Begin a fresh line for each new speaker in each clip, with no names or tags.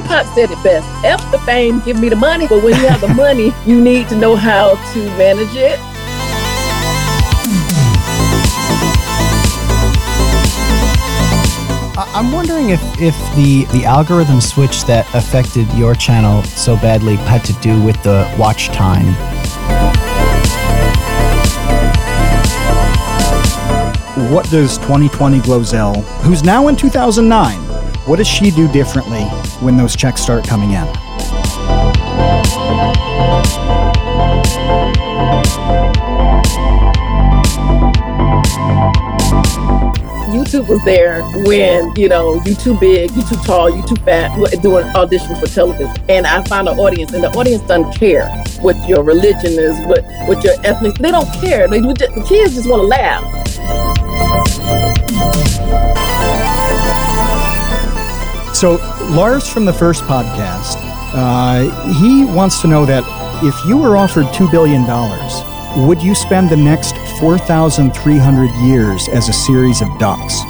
Tupac said it best F the fame, give me the money. But when you have the money, you need to know how to manage it.
I'm wondering if, if the, the algorithm switch that affected your channel so badly had to do with the watch time.
What does 2020 Glozell, who's now in 2009, what does she do differently when those checks start coming in?
YouTube was there when, you know, you too big, you too tall, you too fat, doing auditions for television. And I found an audience, and the audience doesn't care what your religion is, what, what your ethnic, they don't care. They, the kids just want to laugh.
So, Lars from the first podcast, uh, he wants to know that if you were offered $2 billion, would you spend the next 4,300 years as a series of ducks?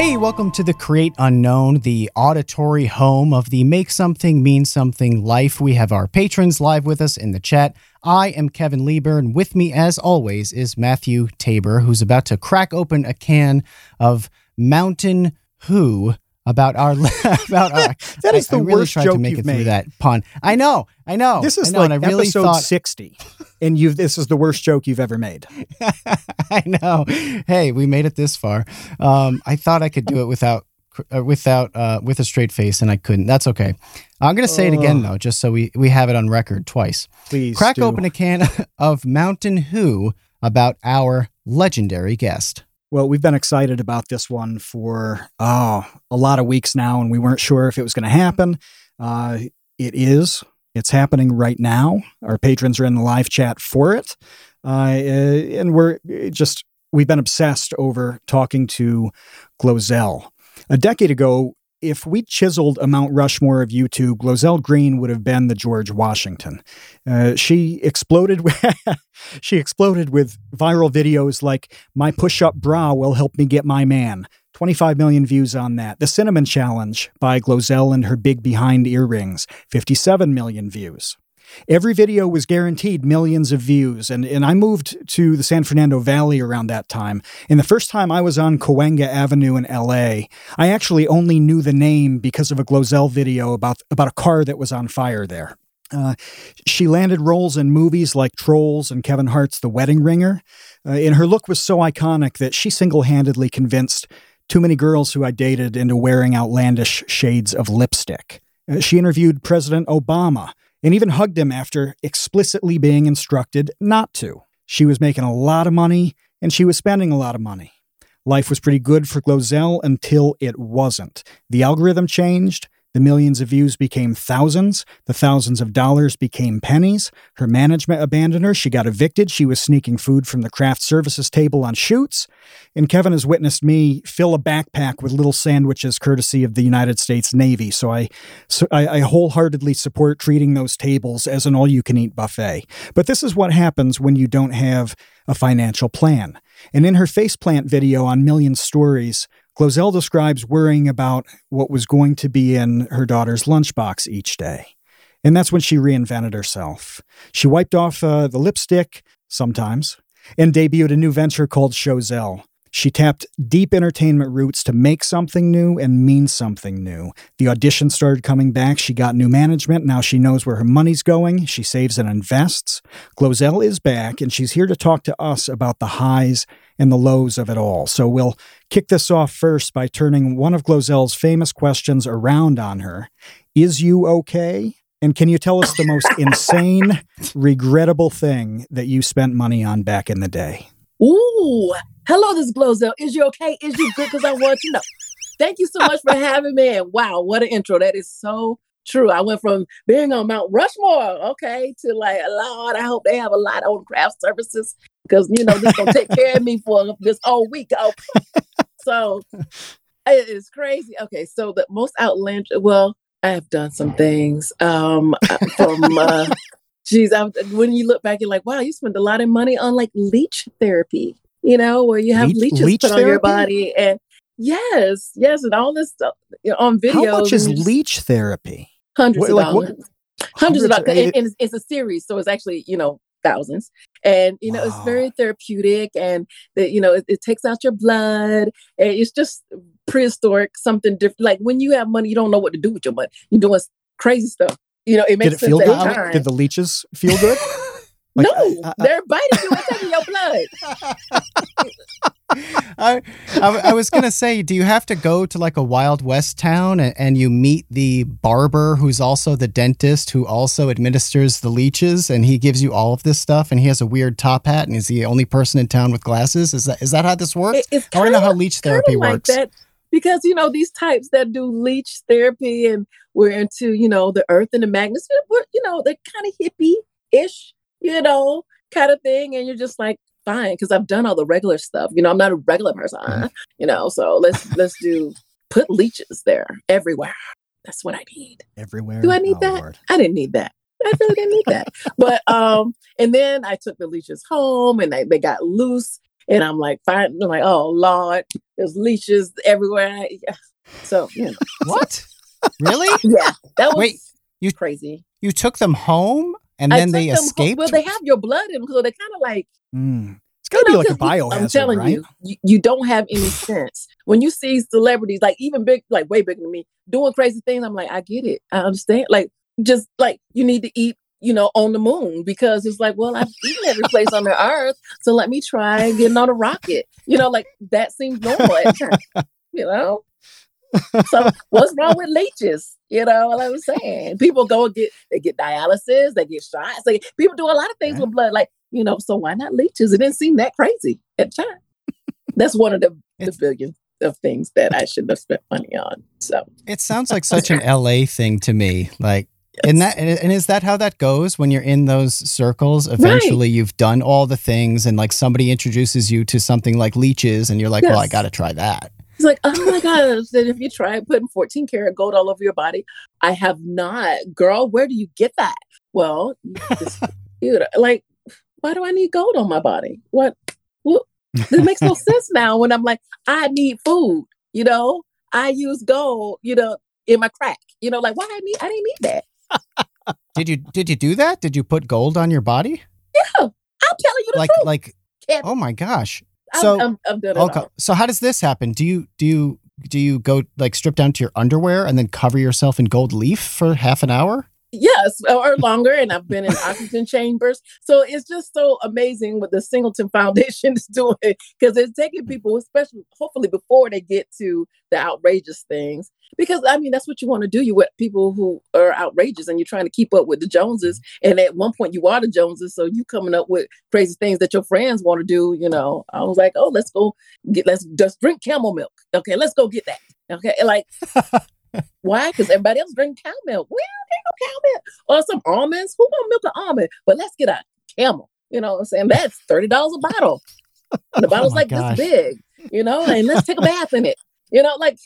Hey, welcome to the Create Unknown, the auditory home of the Make Something Mean Something life. We have our patrons live with us in the chat. I am Kevin Lieber, and with me, as always, is Matthew Tabor, who's about to crack open a can of Mountain Who about our about our.
that is
I,
the
I really
worst
tried
joke
to make
you've
it through
made.
that pun. I know, I know.
This is
I know,
like
I really
episode
thought,
60, and you this is the worst joke you've ever made.
I know. Hey, we made it this far. Um, I thought I could do it without uh, without uh, with a straight face, and I couldn't. That's okay. I'm gonna say it again though, just so we we have it on record twice.
Please
Crack
do.
open a can of Mountain Who about our legendary guest.
Well, we've been excited about this one for oh, a lot of weeks now, and we weren't sure if it was going to happen. Uh, it is. It's happening right now. Our patrons are in the live chat for it, uh, and we're just we've been obsessed over talking to Glozell. A decade ago, if we chiseled a Mount Rushmore of YouTube, Glozell Green would have been the George Washington. Uh, she exploded. With she exploded with viral videos like "My push-up bra will help me get my man." 25 million views on that. The Cinnamon Challenge by Glozell and her big behind earrings. 57 million views. Every video was guaranteed millions of views, and, and I moved to the San Fernando Valley around that time. And the first time I was on Cahuenga Avenue in LA, I actually only knew the name because of a Glozell video about, about a car that was on fire there. Uh, she landed roles in movies like Trolls and Kevin Hart's The Wedding Ringer, uh, and her look was so iconic that she single handedly convinced too many girls who I dated into wearing outlandish shades of lipstick. Uh, she interviewed President Obama and even hugged him after explicitly being instructed not to. She was making a lot of money and she was spending a lot of money. Life was pretty good for Glozell until it wasn't. The algorithm changed. The millions of views became thousands. The thousands of dollars became pennies. Her management abandoned her. She got evicted. She was sneaking food from the craft services table on shoots. And Kevin has witnessed me fill a backpack with little sandwiches courtesy of the United States Navy. So I, so I, I wholeheartedly support treating those tables as an all you can eat buffet. But this is what happens when you don't have a financial plan. And in her faceplant video on Million Stories, Glozell describes worrying about what was going to be in her daughter's lunchbox each day. And that's when she reinvented herself. She wiped off uh, the lipstick, sometimes, and debuted a new venture called Showzell. She tapped deep entertainment roots to make something new and mean something new. The audition started coming back. She got new management. Now she knows where her money's going. She saves and invests. Glozell is back, and she's here to talk to us about the highs and the lows of it all. So we'll kick this off first by turning one of Glozell's famous questions around on her. Is you okay? And can you tell us the most insane, regrettable thing that you spent money on back in the day?
Ooh, hello, this is Glozell. Is you okay? Is you good? Because I want to know. Thank you so much for having me. And wow, what an intro. That is so true. I went from being on Mount Rushmore, okay, to like, Lord, I hope they have a lot on craft services because, you know, this going to take care of me for this whole week. Oh, so it is crazy. Okay, so the most outlandish, well, I have done some things um, from, uh, geez, I, when you look back, you're like, wow, you spent a lot of money on like leech therapy. you know, where you have
Leech-
leeches
leech
put on your body. And yes, yes, and all this stuff you know, on video.
How much is
and you just-
leech therapy?
Hundreds
What-
of
like,
dollars. Hundreds of dollars. And, it's, it's a series. So it's actually, you know, thousands. And, you know, it's very therapeutic and, the, you know, it, it takes out your blood. And it's just prehistoric, something different. Like when you have money, you don't know what to do with your money. You're doing crazy stuff. You know, it makes
Did it feel good?
time.
Did the leeches feel good? Like,
no,
I- I-
they're biting you and taking your blood.
I, I, I was gonna say, do you have to go to like a Wild West town and, and you meet the barber who's also the dentist who also administers the leeches and he gives you all of this stuff and he has a weird top hat and he's the only person in town with glasses? Is that is that how this works?
It-
I want to know how leech therapy
like
works.
that because you know these types that do leech therapy and we're into you know the earth and the magnets you know they're kind of hippie-ish you know kind of thing and you're just like fine because i've done all the regular stuff you know i'm not a regular person
Mm-hmm.
you know so let's let's do put leeches there everywhere that's what i need
Everywhere.
Do I need
Oh,
that?
Lord.
I didn't need that. I feel like I need that. But um, and then I took the leeches home and they, they got loose. And I'm like, fine. I'm like, oh Lord, there's leeches everywhere. Yeah. So, you know,
What? really?
yeah, that was
Wait, you-
crazy.
You took them home and then they escape.
Well, they have your blood in them, so they're kind of like
Mm. It's got to be like a biohazard,
I'm telling
right?
you, you, you don't have any sense when you see celebrities like even big, like way bigger than me, doing crazy things. I'm like, I get it, I understand. Like, just like you need to eat, you know, on the moon because it's like, well, I've eaten every place on the earth, so let me try getting on a rocket. You know, like that seems normal. You know. So what's wrong with leeches? You know what I'm saying? People go and get they get dialysis, they get shots. They, people do a lot of things
Yeah.
with blood. Like you know, so why not leeches? It didn't seem that crazy at the time. That's one of the, the billions of things that I shouldn't have spent money on. So
It sounds like such an LA thing to me. Like, and that and is that how that goes when you're in those circles? Eventually, you've done all the things, and like somebody introduces you to something like leeches, and you're like, "Well, I got to try that."
It's like, oh my gosh, then if you try putting 14 karat gold all over your body, I have not. Girl, where do you get that? Well, you like, why do I need gold on my body? What? Well, this makes no sense now when I'm like, I need food, you know, I use gold, you know, in my crack, you know, like why I need, I didn't need that.
Did you did you do that? Did you put gold on your body? Yeah.
I'm telling you the
Like
truth.
like
Kevin.
oh my gosh.
I'm,
So
I'm, I'm it
okay. So how does this happen? Do you do you do you go like strip down to your underwear and then cover yourself in gold leaf for half an hour?
Yes, or longer. And I've been in oxygen chambers. So it's just so amazing what the Singleton Foundation is doing because it's taking people, especially hopefully before they get to the outrageous things. Because I mean, that's what you want to do. You want people who are outrageous and you're trying to keep up with the Joneses. And at one point, you are the Joneses. So you coming up with crazy things that your friends want to do. You know, I was like, oh, let's go get, let's just drink camel milk. Okay, let's go get that. Okay, like, why? Because everybody else drink cow milk. We don't drink no cow milk. Or some almonds. Who want milk an almond? But let's get a camel. You know what I'm saying? That's $30 a bottle. And the bottle's
Oh
like
gosh.
this big, you know, and let's take a bath in it. You know, like,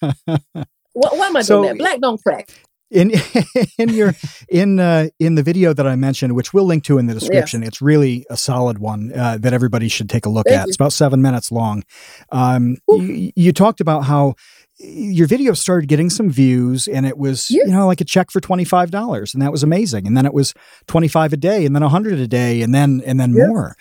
what, why am I
So-
doing that? Black don't crack.
in in your in uh, in the video that I mentioned, which we'll link to in the description, it's really a solid one uh, that everybody should take a look
Thank
at.
you.
It's about seven minutes long. Um, you, you talked about how your video started getting some views, and it was
Yes.
you know like a check for twenty five dollars, and that was amazing. And then it was twenty five a day, and then hundred a day, and then and then
Yes.
more.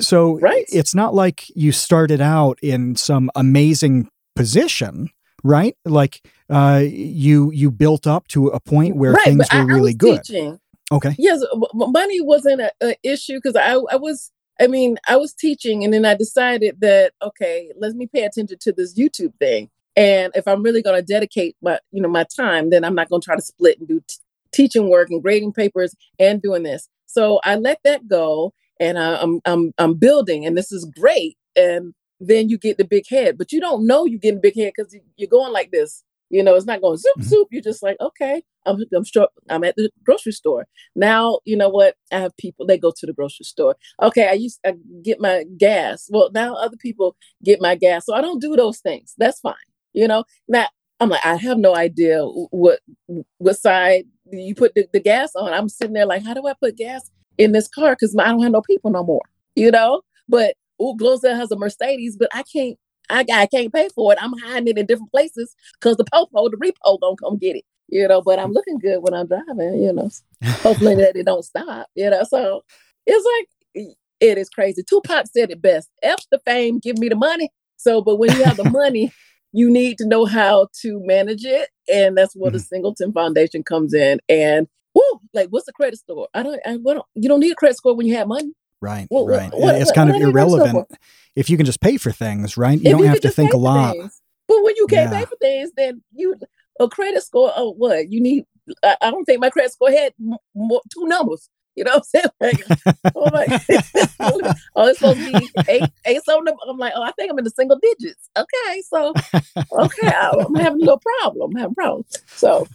So
Right.
it's not like you started out in some amazing position right like uh you you built up to a point where
right,
things
I,
were
I
really
was
good
teaching.
okay
Yes, money wasn't an issue because I, I was, I mean, I was teaching and then I decided that, okay, let me pay attention to this YouTube thing. And if I'm really going to dedicate my, you know, my time, then I'm not going to try to split and do t- teaching work and grading papers and doing this. So I let that go and I, I'm, I'm, I'm building and this is great. And then you get the big head, but you don't know you get a big head because you're going like this. You know, it's not going zoop
Mhm.
zoop. You're just like, okay, I'm I'm sure I'm at the grocery store now. You know what? I have people they go to the grocery store. Okay, I used I get my gas. Well, now other people get my gas, so I don't do those things. That's fine. You know. Now I'm like, I have no idea what what side you put the, the gas on. I'm sitting there like, how do I put gas in this car? Because I don't have no people no more. You know. But oh, Glozell has a Mercedes, but I can't, I, I can't pay for it. I'm hiding it in different places because the popo, the repo, gonna come get it. You know, but I'm looking good when I'm driving. You know, hopefully that it don't stop. You know, so it's like it is crazy. Tupac said it best: "F the fame, give me the money." So, but when you have the money, you need to know how to manage it, and that's where mm-hmm. the Singleton Foundation comes in. And whoo, like, what's a credit score? I don't, I don't. You don't need a credit score when you have money.
Right, well, right. What, it's what, kind of irrelevant if you can just pay for things, right? You if don't you have to think a lot.
Things. But when you can't yeah. pay for things, then you a credit score. Oh, what you need? I, I don't think my credit score had more, two numbers. You know what I'm saying? Like, oh, my, oh, it's supposed to be eight, eight something. I'm like, oh, I think I'm in the single digits. Okay, so okay, I'm having a little problem. I'm having a problem. So,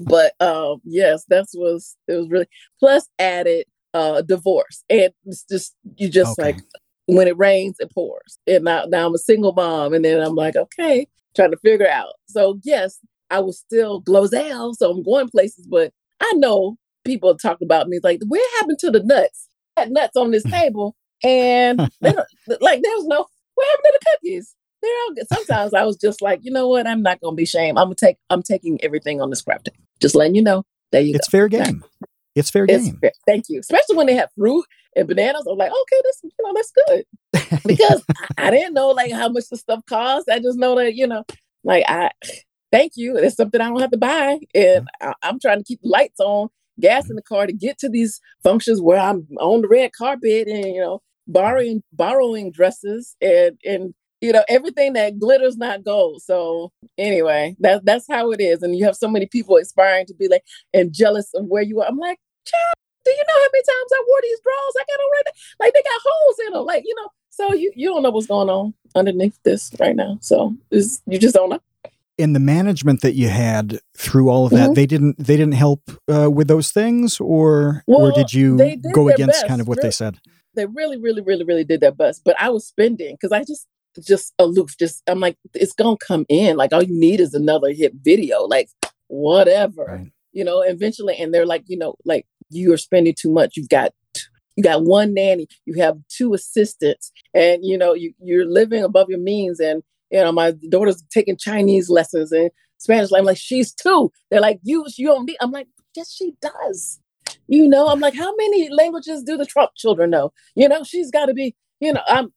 but um, yes, that was it was really plus added uh divorce, and it's just you just okay. like when it rains, it pours. And now now I'm a single mom, and then I'm like, okay, trying to figure out. So yes, I was still Glozell, so I'm going places, but I know people talk about me like, what happened to the nuts? had nuts on this table, and like there's no what happened to the cookies? They're all good. Sometimes I was just like, you know what? I'm not gonna be shamed. I'm gonna take. I'm taking everything on the scrap table. Just letting you know. There you
it's
go.
fair game. It's fair it's game. Fair.
Thank you. Especially when they have fruit and bananas. I'm like, okay, this you know that's good because I, I didn't know like how much the stuff costs. I just know that you know, like I thank you. It's something I don't have to buy, and mm. I, am trying to keep the lights on gas in the car to get to these functions where I'm on the red carpet and you know borrowing borrowing dresses and and you know everything that glitters not gold. So anyway, that that's how it is. And you have so many people aspiring to be like and jealous of where you are. I'm like, child, do you know how many times I wore these drawers? I got them right there. Like they got holes in them. Like you know. So you you don't know what's going on underneath this right now. So you just don't know
in the management that you had through all of that, mm-hmm. they didn't they didn't help uh, with those things, or well, or did you did go against best. kind of what really, they said?
They really, really, really, really did their best. But I was spending because I just just aloof. Just I'm like, it's gonna come in. Like all you need is another hit video. Like whatever, right. you know. Eventually, and they're like, you know, like you are spending too much. You've got you got one nanny, you have two assistants, and you know you you're living above your means, and you know, my daughter's taking Chinese lessons and Spanish. I'm like, she's two. They're like, you, you don't need. I'm like, yes, she does. You know, I'm like, how many languages do the Trump children know? You know, she's got to be. You know, I'm.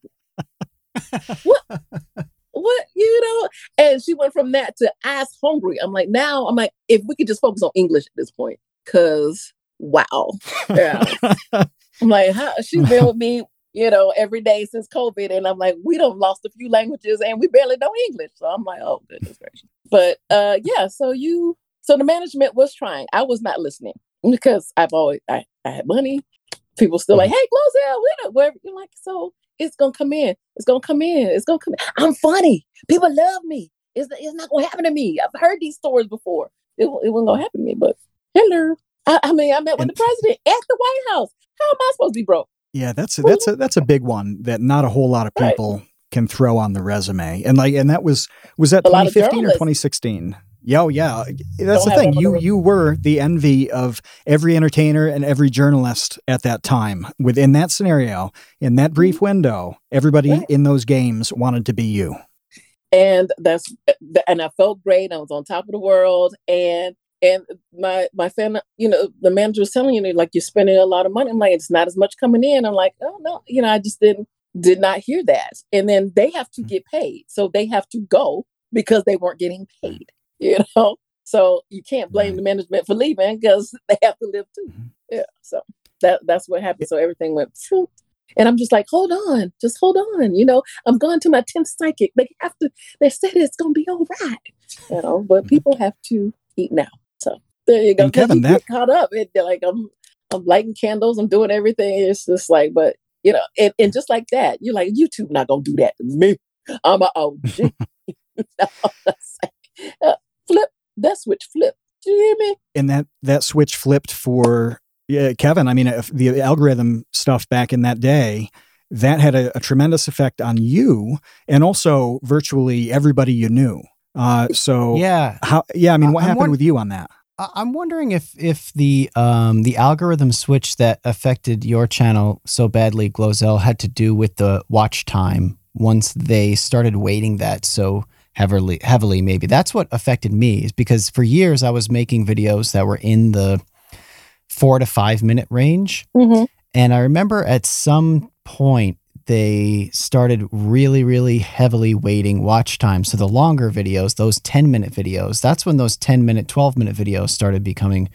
what? What you know? And she went from that to ass hungry. I'm like, now I'm like, if we could just focus on English at this point, because wow, yeah. I'm like, how, she's been with me you know, every day since COVID. And I'm like, we don't lost a few languages and we barely know English. So I'm like, oh goodness gracious. But uh yeah, so you so the management was trying. I was not listening because I've always I, I had money. People still like, hey, Glozell, wherever you're like, so it's gonna come in. It's gonna come in. It's gonna come in. I'm funny. People love me. It's, it's not gonna happen to me. I've heard these stories before. It, it wasn't gonna happen to me, but hello. I, I mean, I met with the president at the White House. How am I supposed to be broke?
Yeah, that's a, that's a that's a big one that not a whole lot of people right. can throw on the resume. And like and that was was that 2015 or 2016? Yeah, oh, yeah. That's Don't the thing. You you were the envy of every entertainer and every journalist at that time. Within that scenario, in that brief mm-hmm. window, everybody right. in those games wanted to be you.
And that's and I felt great. I was on top of the world and and my my family, you know, the manager was telling you like you're spending a lot of money. I'm like, it's not as much coming in. I'm like, oh no, you know, I just didn't did not hear that. And then they have to mm. get paid, so they have to go because they weren't getting paid. You know, so you can't blame the management for leaving because they have to live too. Mm-hmm. Yeah, so that that's what happened. So everything went. And I'm just like, hold on, just hold on. You know, I'm going to my 10th psychic. They have to, they said it's going to be all right. You know, but mm-hmm. people have to eat now. So there you go.
And Kevin, that
caught up. It like I'm I'm lighting candles. I'm doing everything. It's just like, but you know, and, and just like that, you're like YouTube not gonna do that to me. I'm a OG. uh, flip that switch flip. Do you hear me?
And that that switch flipped for yeah, Kevin. I mean, the algorithm stuff back in that day that had a, a tremendous effect on you and also virtually everybody you knew. Uh, so
yeah,
how? Yeah, I mean, what I'm happened with you on that?
I'm wondering if if the um, the algorithm switch that affected your channel so badly, Glozell, had to do with the watch time once they started weighting that so heavily. Heavily, maybe that's what affected me. Is because for years I was making videos that were in the four to five minute range,
Mm-hmm.
and I remember at some point they started really, really heavily weighting watch time. So the longer videos, those 10 minute videos, that's when those 10 minute, 12 minute videos started becoming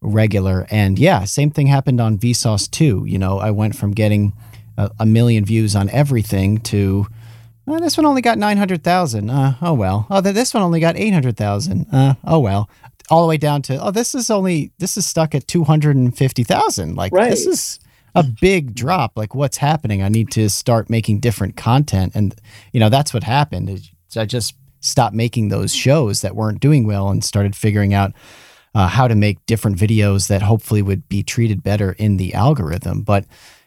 regular. And yeah, same thing happened on Vsauce too. You know, I went from getting a, a million views on everything to "Oh, this one only got 900,000. Uh, oh well. Oh, this one only got 800,000. Uh, oh well. All the way down to, oh, this is only, this is stuck at 250,000. Like,
Right.
this is a big drop. Like, what's happening? I need to start making different content. And, you know, that's what happened. I just stopped making those shows that weren't doing well and started figuring out uh, how to make different videos that hopefully would be treated better in the algorithm. But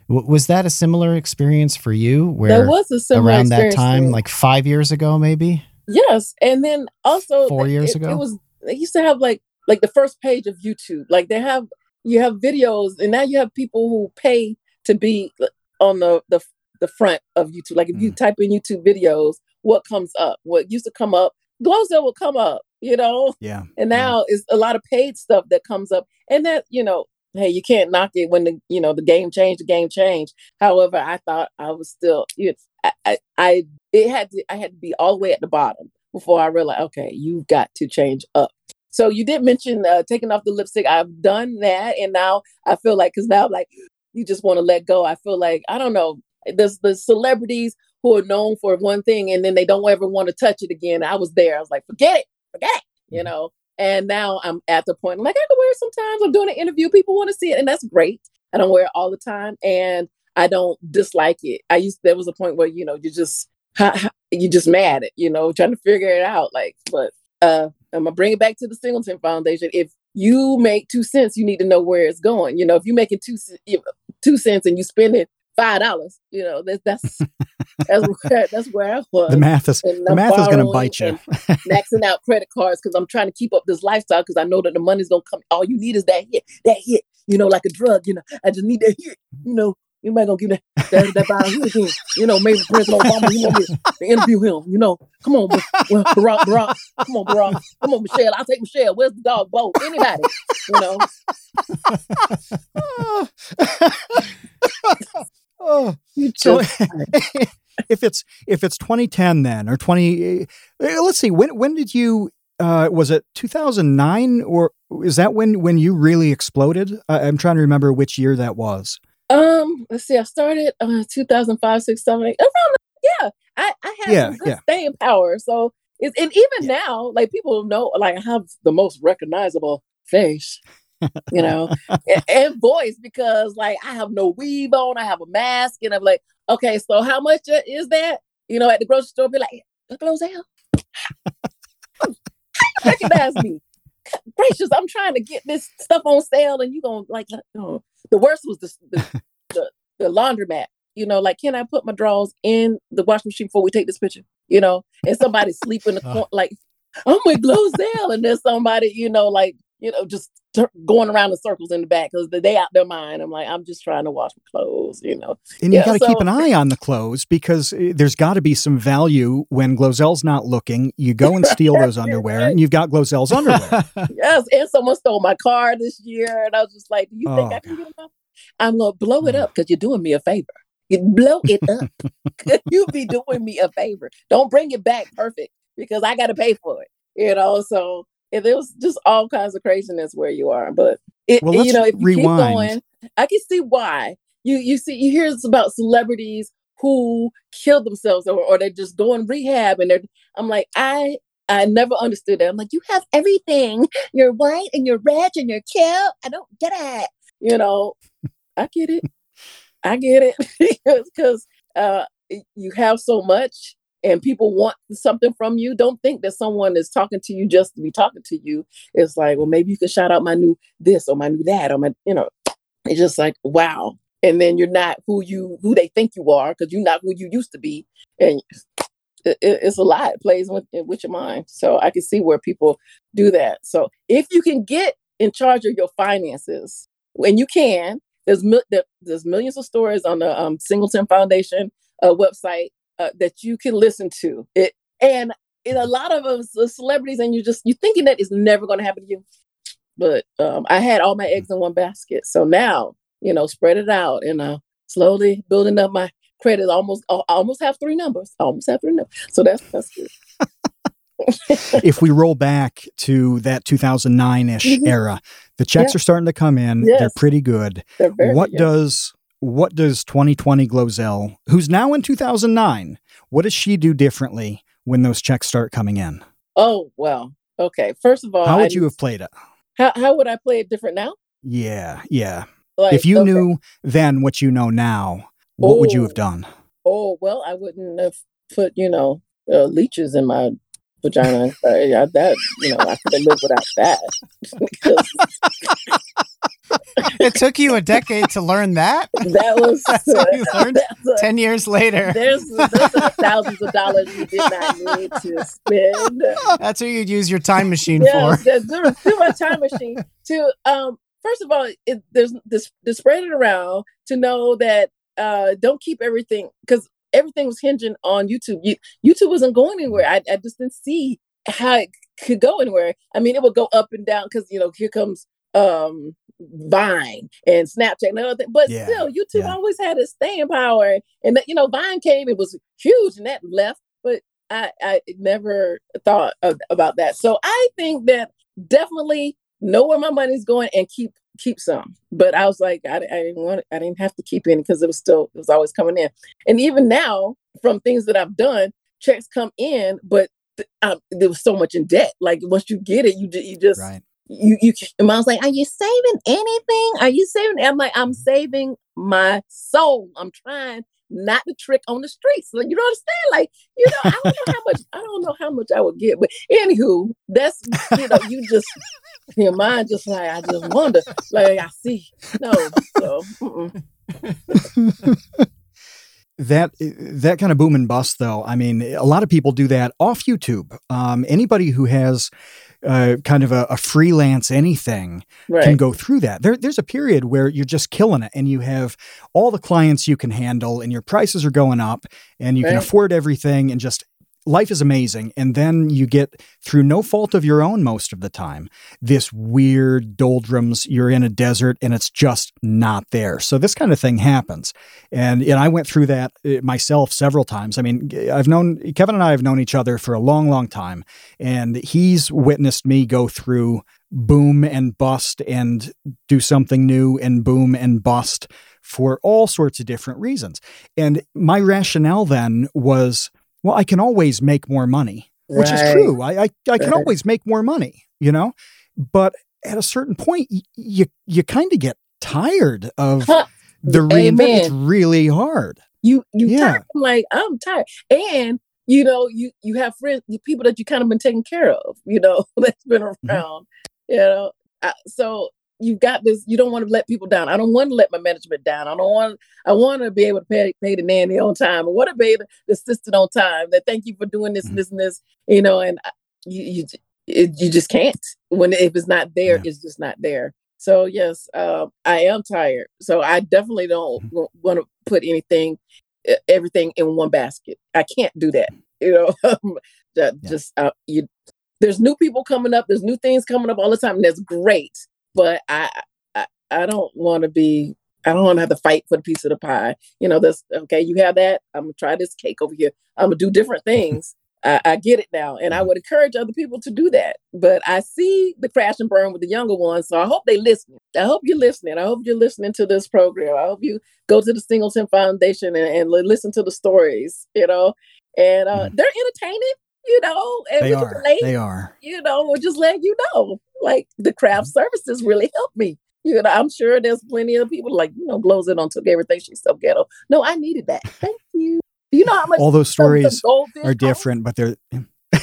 w- was that a similar experience for you where
There was a similar
around that time, like five years ago, maybe?
Yes, and then also
Four years
it,
ago?
it was they used to have like like the first page of YouTube. Like they have you have videos, and now you have people who pay to be on the the the front of YouTube. Like if you
Mm.
type in YouTube videos, what comes up? What used to come up, Glozell will come up. You know,
Yeah.
and
Yeah.
now it's a lot of paid stuff that comes up, and that you know, hey, you can't knock it when the you know the game changed. The game changed. However, I thought I was still, you know, I, I, I it had to, I had to be all the way at the bottom before I realized, okay, you've got to change up. So you did mention uh, taking off the lipstick. I've done that, and now I feel like because now like you just want to let go. I feel like I don't know. There's the celebrities who are known for one thing, and then they don't ever want to touch it again. I was there. I was like, forget it, forget it, you
Mhm.
know. And now I'm at the point like I can wear it sometimes. I'm doing an interview, people want to see it, and that's great. I don't wear it all the time, and I don't dislike it. I used there was a point where you know you just you just mad at you know trying to figure it out. Like, but uh, I'm gonna bring it back to the Singleton Foundation. If you make two cents, you need to know where it's going. You know, if you're making two two cents and you spend it five dollars, you know that, that's that's where that's where I was.
The math is
And
the
I'm
math is going to bite you.
maxing out credit cards because I'm trying to keep up this lifestyle because I know that the money's gonna come. All you need is that hit, that hit. You know, like a drug. You know, I just need that hit. You know, anybody gonna give that that, that hit again? You know, maybe President Obama. You want me to interview him? You know, come on, well, Barack, Barack. Come on, Barack. Come on, Michelle. I'll take Michelle. Where's the dog? Bo? Anybody? You know,
oh,
you
so if it's if it's 2010 then or 20 uh, let's see when when did you uh was it 2009 or is that when when you really exploded I, i'm trying to remember which year that was
Um, let's see. I started uh 2005, 6, 7, 8. Around the- yeah. I, I have
Yeah,
good
yeah.
staying power. So it's and even
Yeah.
now, like people know like I have the most recognizable face, you know, and, and voice because like I have no weave on, I have a mask, and I'm like, okay, so how much uh, is that? You know, at the grocery store, be like, close out. recognize me. Gracious, I'm trying to get this stuff on sale, and you gonna like oh. The worst was the the, the the laundromat. You know, like can I put my drawers in the washing machine before we take this picture? You know, and somebody sleep in the uh. corner, like I'm with Glozell, and there's somebody, you know, like you know, just going around in circles in the back because they out their mind. I'm like, I'm just trying to wash my clothes, you know.
and you
Yeah,
got to keep an eye on the clothes because uh, there's got to be some value when glozell's not looking you go and steal those underwear and you've got glozell's underwear
Yes, and someone stole my car this year, and I was just like, "Do you think
Oh,
I can get enough? I'm gonna blow it
Oh.
up because you're doing me a favor. You blow it up. You be doing me a favor? Don't bring it back perfect because I got to pay for it. You know, so it was just all kinds of craziness where you are, but it,
Well,
you know, if you
rewind.
keep going, I can see why. You you see, you hear about celebrities who kill themselves or, or they just go in rehab and they're. I'm like, I I never understood that. I'm like, you have everything. You're white and you're rich and you're cute. I don't get it. You know, I get it. I get it because uh, you have so much and people want something from you. Don't think that someone is talking to you just to be talking to you. It's like, well, maybe you can shout out my new this or my new that or my, you know, it's just like, wow. And then you're not who you who they think you are because you're not who you used to be. And it, it's a lot. It plays with with your mind. So I can see where people do that. So if you can get in charge of your finances, when you can, there's there's millions of stories on the um, Singleton Foundation uh, website uh, that you can listen to. It and in a lot of us celebrities, and you just you thinking that it's never going to happen to you. But um, I had all my eggs in one basket, so now you know spread it out and uh, slowly building up my credit. Almost I almost have three numbers. I almost have three numbers. So that's that's good.
if we roll back to that 2009 ish mm-hmm. era, the checks yeah. are starting to come in. Yes. They're pretty good. They're what does what does 2020 Glozell, who's now in 2009, what does she do differently when those checks start coming in?
Oh well, okay. First of all,
how would I, you have played it?
How how would I play it different now?
Yeah, yeah. Like, if you okay. knew then what you know now, what oh, would you have oh. done?
Oh well, I wouldn't have put you know uh, leeches in my vagina. Uh, yeah, that you know, I could have lived without that.
it took you a decade to learn that.
That was
that's what you learned a, ten years later.
There's, there's thousands of dollars you did not need to spend.
That's what you'd use your time machine yeah, for.
Do my time machine to um. First of all, it, there's this to spread it around to know that uh, don't keep everything because everything was hinging on YouTube. You, YouTube wasn't going anywhere. I, I just didn't see how it could go anywhere. I mean, it would go up and down because you know here comes um Vine and Snapchat and other things. But yeah, still, YouTube yeah. always had its staying power. And that, you know, Vine came, it was huge and that left. But I, I never thought of, about that. So I think that definitely know where my money's going and keep keep some. But I was like, I, I didn't want, I didn't have to keep any because it was still, it was always coming in. And even now, from things that I've done, checks come in, but um, there was so much in debt. Like once you get it, you you just right. You you. Was like, "Are you saving anything? Are you saving?" I'm like, "I'm saving my soul. I'm trying not to trick on the streets. Like you don't understand? Like you know, I don't know how much. I don't know how much I would get, but anywho, that's you know, you just your mind just like I just wonder. Like I see, no, so.
that that kind of boom and bust though i mean a lot of people do that off youtube um, anybody who has uh, kind of a, a freelance anything right. can go through that there, there's a period where you're just killing it and you have all the clients you can handle and your prices are going up and you right. can afford everything and just life is amazing. And then you get, through no fault of your own most of the time, this weird doldrums. You're in a desert and it's just not there. So this kind of thing happens. And, and I went through that uh, myself several times. I mean, I've known, Kevin and I have known each other for a long, long time. And he's witnessed me go through boom and bust and do something new and boom and bust for all sorts of different reasons. And my rationale then was well, I can always make more money, which right. is true. I, I, I can right. always make more money, you know, but at a certain point, y- you, you kind of get tired of the reinvent. It's really hard.
You, you yeah. tired. I'm like, I'm tired. And, you know, you, you have friends, people that you kind of been taking care of, you know, that's been mm-hmm. around, mm-hmm. you know. I, so you've got this you don't want to let people down. I don't want to let my management down. I don't want i want to be able to pay, pay the nanny on time. I want to pay the, the assistant on time that thank you for doing this mm-hmm. this and this you know and you you, it, you just can't. When if it's not there yeah. it's just not there. So yes uh, i am tired. So i definitely don't mm-hmm. want to put anything everything in one basket. I can't do that you know? Just yeah. uh, you there's new people coming up there's new things coming up all the time and that's great but I I, I don't want to be I don't want to have to fight for the piece of the pie. You know, that's okay. You have that. I'm gonna try this cake over here. I'm gonna do different things. I, I, get it now, and I would encourage other people to do that. But I see the crash and burn with the younger ones, so I hope they listen. I hope you're listening. I hope you're listening to this program. I hope you go to the Singleton Foundation and, and listen to the stories. You know, and uh, mm. they're entertaining you know, and
they are. They are.
You know, we'll just letting you know. Like the craft mm-hmm. services really helped me. You know, I'm sure there's plenty of people like, you know, blows it on took everything she's so ghetto. No, I needed that. Thank you. You know how much
all those stories are different, but they're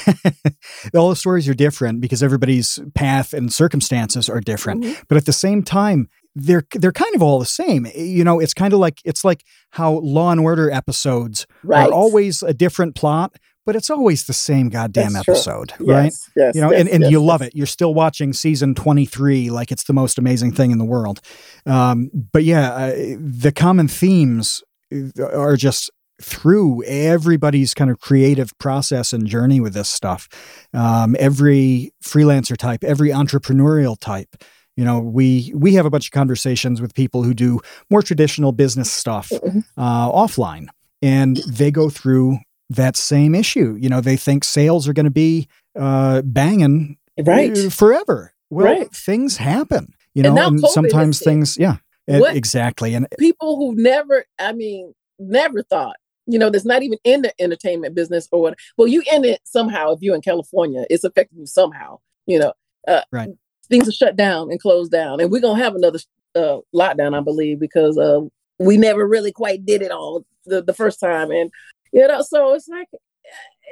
all the stories are different because everybody's path and circumstances are different. Mm-hmm. But at the same time, they're they're kind of all the same. You know, it's kind of like it's like how Law and Order episodes right. are always a different plot, but it's always the same goddamn
That's true.
episode, right?
Yes, yes,
You know,
yes,
and, and you love it. You're still watching season 23 like it's the most amazing thing in the world. Um, but yeah, uh, the common themes uh, are just through everybody's kind of creative process and journey with this stuff. Um, every freelancer type, every entrepreneurial type. You know, we we have a bunch of conversations with people who do more traditional business stuff
Mhm.
uh, offline, and they go through that same issue. You know, they think sales are going to be uh, banging
Right.
uh, forever. Well,
Right.
things happen. You know,
And
and, sometimes things, yeah,
What-
exactly. And
People who never, I mean, never thought, you know, that's not even in the entertainment business or what. Well, you in it somehow. If you're in California, it's affecting you somehow. You know, uh,
Right.
Things are shut down and closed down, and we're gonna have another uh, lockdown, I believe, because uh, we never really quite did it all the, the first time, and you know, so it's like,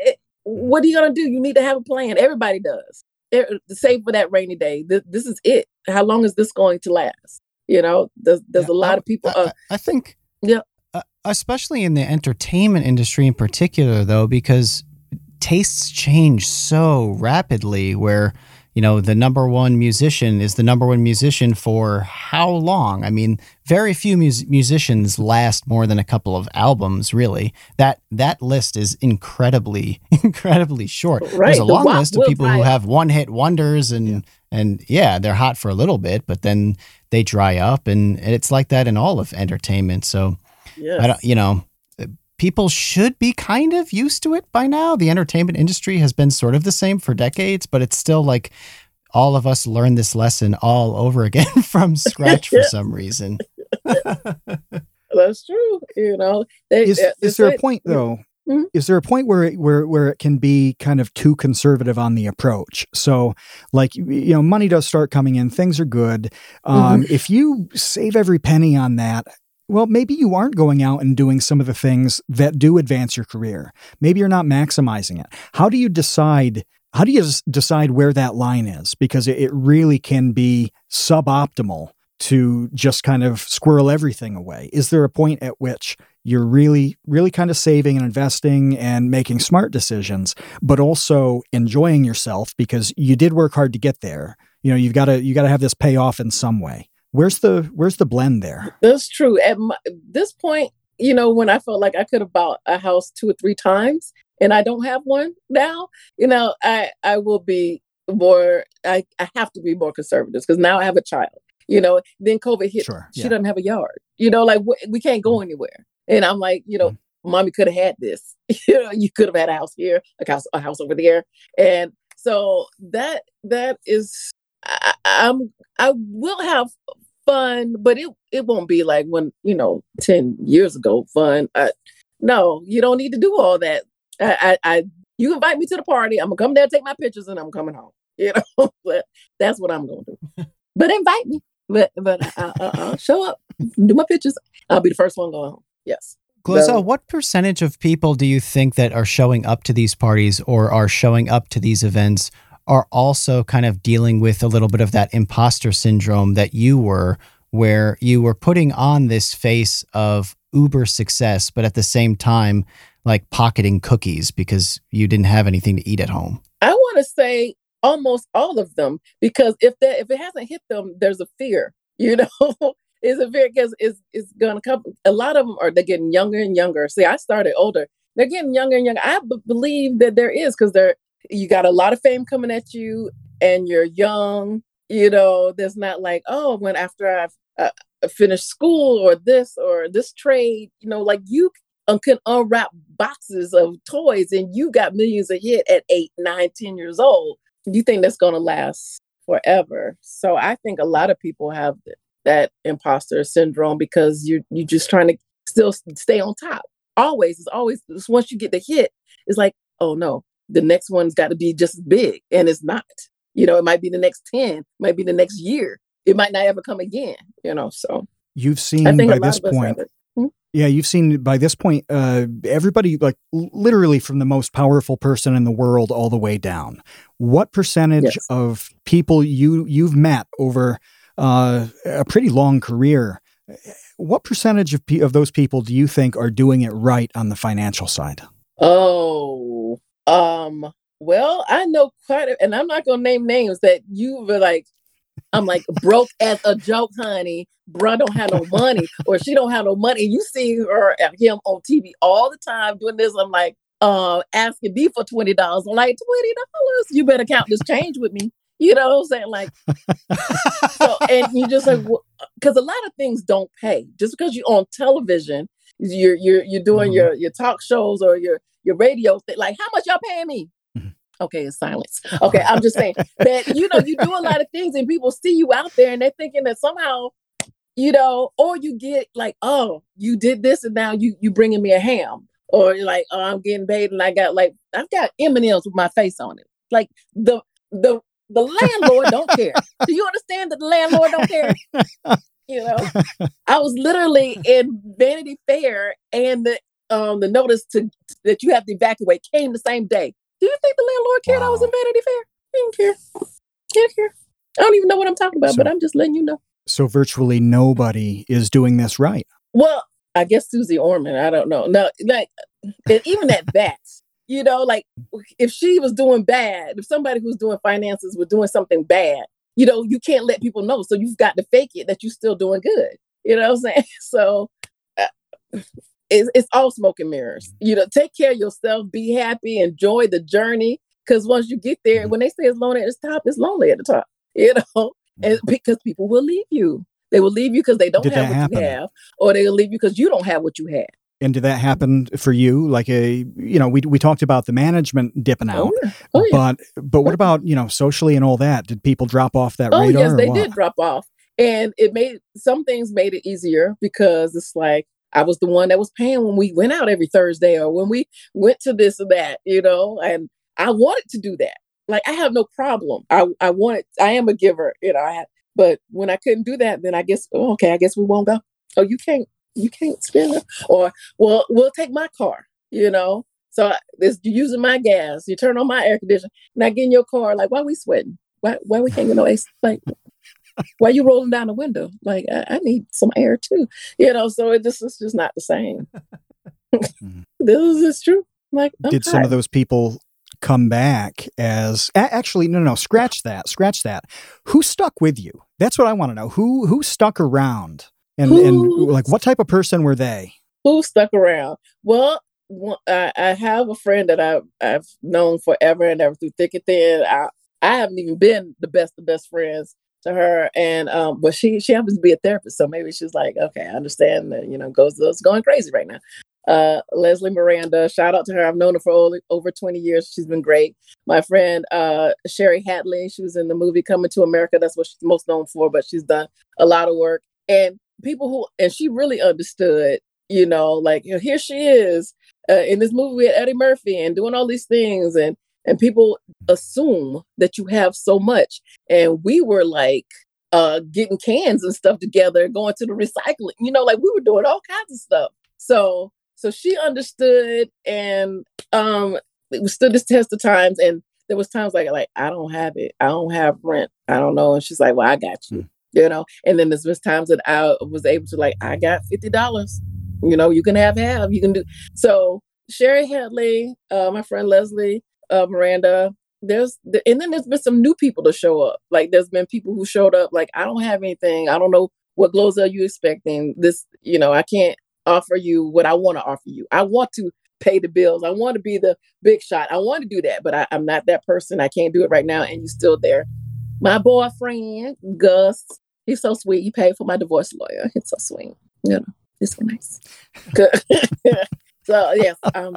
it, what are you gonna do? You need to have a plan. Everybody does. Eh, Save for that rainy day. This, this is it. How long is this going to last? You know, there's there's
Yeah,
a lot
I-
of people.
I,
Uh,
I- I think,
Yeah.
uh, especially in the entertainment industry in particular, though, because tastes change so rapidly. Where you know the number one musician is the number one musician for how long? I mean, very few mus- musicians last more than a couple of albums. Really, that that list is incredibly, incredibly short.
Right,
There's a long list of people who have one hit wonders and and yeah, they're hot for a little bit, but then they dry up, and it's like that in all of entertainment. So
yes.
I don't, you know, people should be kind of used to it by now. The entertainment industry has been sort of the same for decades, but it's still like all of us learn this lesson all over again from scratch for some reason.
That's true. You know, they,
is,
uh,
is
they
there a point though?
Mhm.
Is there a point where it, where where it can be kind of too conservative on the approach? So, like you know, money does start coming in, things are good. Um, If you save every penny on that, well, maybe you aren't going out and doing some of the things that do advance your career. Maybe you're not maximizing it. How do you decide? How do you decide where that line is? Because it, really can be suboptimal to just kind of squirrel everything away. Is there a point at which you're really, really kind of saving and investing and making smart decisions, but also enjoying yourself because you did work hard to get there? You know, you've got to you got to have this payoff in some way. Where's the where's the blend there?
That's true. At my, this point, you know, when I felt like I could have bought a house two or three times, and I don't have one now, you know, I I will be more. I I have to be more conservative because now I have a child. You know, then COVID hit.
Sure,
She
yeah.
doesn't have a yard. You know, like wh- we can't go mm. anywhere. And I'm like, you know, mm. mommy could have had this. you know, you could have had a house here, a house, a house over there, and so that that is. I, I'm I will have fun, but it it won't be like when you know ten years ago fun. I, no, you don't need to do all that. I, I, I you invite me to the party, I'm gonna come there, take my pictures, and I'm coming home. You know, but that's what I'm gonna do. But invite me, but but I, I, I'll show up, do my pictures. I'll be the first one going home. Yes. No.
what percentage of people do you think that are showing up to these parties or are showing up to these events are also kind of dealing with a little bit of that imposter syndrome that you were, where you were putting on this face of uber success, but at the same time, like pocketing cookies because you didn't have anything to eat at home?
I want to say almost all of them because if that if it hasn't hit them, there's a fear. You know, it's a fear because it's it's gonna come. A lot of them are they're getting younger and younger. See, I started older. They're getting younger and younger. I b- believe that there is because they're you got a lot of fame coming at you and you're young. You know, there's not like oh when after I've uh, finished school or this or this trade. You know, like you can unwrap boxes of toys and you got millions a hit at eight, nine, ten years old. You think that's going to last forever? So I think a lot of people have th- that imposter syndrome because you're you're just trying to still stay on top. Always, it's always once you get the hit, it's like oh no, the next one's got to be just as big, and it's not. You know, it might be the next ten, might be the next year. It might not ever come again. You know, so
You've seen by this point,
it.
Yeah, you've seen by this point, uh, everybody, like literally from the most powerful person in the world all the way down. What percentage
Yes.
of people you you've met over uh, a pretty long career? What percentage of pe- of those people do you think are doing it right on the financial side?
Oh, um, well, I know quite, a, and I'm not gonna name names that you were like. I'm like broke as a joke, honey. Bruh don't have no money, or she don't have no money. You see her at him on TV all the time doing this. I'm like, uh, asking me for twenty dollars. I'm like, twenty dollars. You better count this change with me. You know what I'm saying? Like, so, and you just like, because a lot of things don't pay. Just because you're on television, you're you're you're doing mm-hmm. your your talk shows or your your radio thing. Like, how much y'all paying me? Mm-hmm. Okay, it's silence. Okay, I'm just saying that you know you do a lot of things and people see you out there and they're thinking that somehow, you know, or you get like, oh, you did this and now you you bringing me a ham, or like, oh, I'm getting paid and I got like I've got M and M's with my face on it. Like the the the landlord don't care. Do you understand that the landlord don't care? You know, I was literally in Vanity Fair, and the um the notice to that you have to evacuate came the same day. Do you think the landlord cared wow. I was in Vanity Fair? He didn't care. He didn't care. I don't even know what I'm talking about, so, but I'm just letting you know.
So virtually nobody is doing this right.
Well, I guess Suze Orman. I don't know. No, like and even at that, you know, like if she was doing bad, if somebody who's doing finances was doing something bad, you know, you can't let people know. So you've got to fake it that you're still doing good. You know what I'm saying? So uh, it's, it's all smoke and mirrors. Mm-hmm. You know, take care of yourself, be happy, enjoy the journey. Because once you get there, mm-hmm. when they say it's lonely at the top, it's lonely at the top. You know, mm-hmm. and because people will leave you. They will leave you because they don't Did have what happen? you have, or they will leave you because you don't have what you have.
And did that happen for you? Like a, you know, we we talked about the management dipping oh, out, oh, yeah. Oh, yeah. but but what about you know socially and all that? Did people drop off that oh, radar?
yes, they did drop off, and it made some things made it easier because it's like I was the one that was paying when we went out every Thursday or when we went to this or that, you know, and I wanted to do that. Like I have no problem. I I wanted. I am a giver, you know. I but when I couldn't do that, then I guess oh, okay, I guess we won't go. Oh, you can't you can't spend it. Or, well, we'll take my car, you know? So this using my gas, you turn on my air conditioner, now get in your car, like, why we sweating? Why, why we can't get no AC? Like, why you rolling down the window? Like, I, I, need some air too, you know? So it just, it's just not the same. Mm-hmm. this is true. Like,
okay. did some of those people come back as actually no no scratch that scratch that who stuck with you that's what i want to know who who stuck around and who, and like what type of person were they?
Who stuck around? Well, I, I have a friend that I, I've known forever and ever through thick and thin. I I haven't even been the best of best friends to her, and um, but she she happens to be a therapist, so maybe she's like, okay, I understand that you know goes it's going crazy right now. Uh, Leslie Miranda, shout out to her. I've known her for over, over 20 years. She's been great. My friend uh, Shari Headley, she was in the movie Coming to America. That's what she's most known for, but she's done a lot of work. And people who and she really understood you know like you know, here she is uh, in this movie with eddie murphy and doing all these things and and people assume that you have so much and we were like uh getting cans and stuff together going to the recycling you know like we were doing all kinds of stuff so so she understood and um it stood this test of times and there was times like like i don't have it i don't have rent i don't know and she's like well i got you mm you know. And then there's times that I was able to like, I got fifty dollars. You know, you can have half. You can do so. Shari Headley, uh, my friend Leslie, uh, Miranda. There's the, and then there's been some new people to show up. Like there's been people who showed up. Like I don't have anything. I don't know what glows are you expecting. This, you know, I can't offer you what I want to offer you. I want to pay the bills. I want to be the big shot. I want to do that, but I, am not that person. I can't do it right now. And you're still there. My boyfriend, Gus, he's so sweet. He paid for my divorce lawyer. He's so sweet. You know, it's so nice. so yes, um,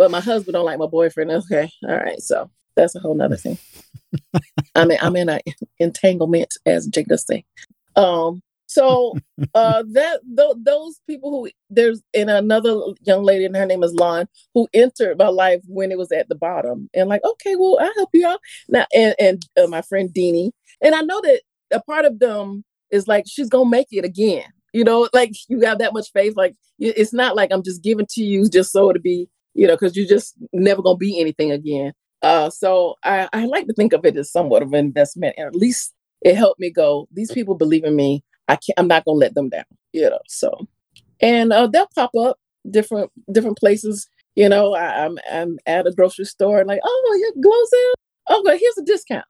well, my husband don't like my boyfriend. Okay, all right. So that's a whole nother thing. I mean, I'm in an entanglement, as Jada say. Um, so uh, that th- those people who there's and another young lady, and her name is Lon, who entered my life when it was at the bottom, and like, okay, well, I help you out now. And and uh, my friend Deanie, and I know that a part of them is like she's gonna make it again. You know, like you have that much faith. Like it's not like I'm just giving to you just so to be, you know, because you're just never gonna be anything again. Uh, so I, I like to think of it as somewhat of an investment, and at least it helped me go. These people believe in me. I can't. I'm not gonna let them down. You know. So, and uh, they'll pop up different different places. You know, I, am I'm, I'm at a grocery store and like, oh, yeah, Glozell. Oh, but here's a discount.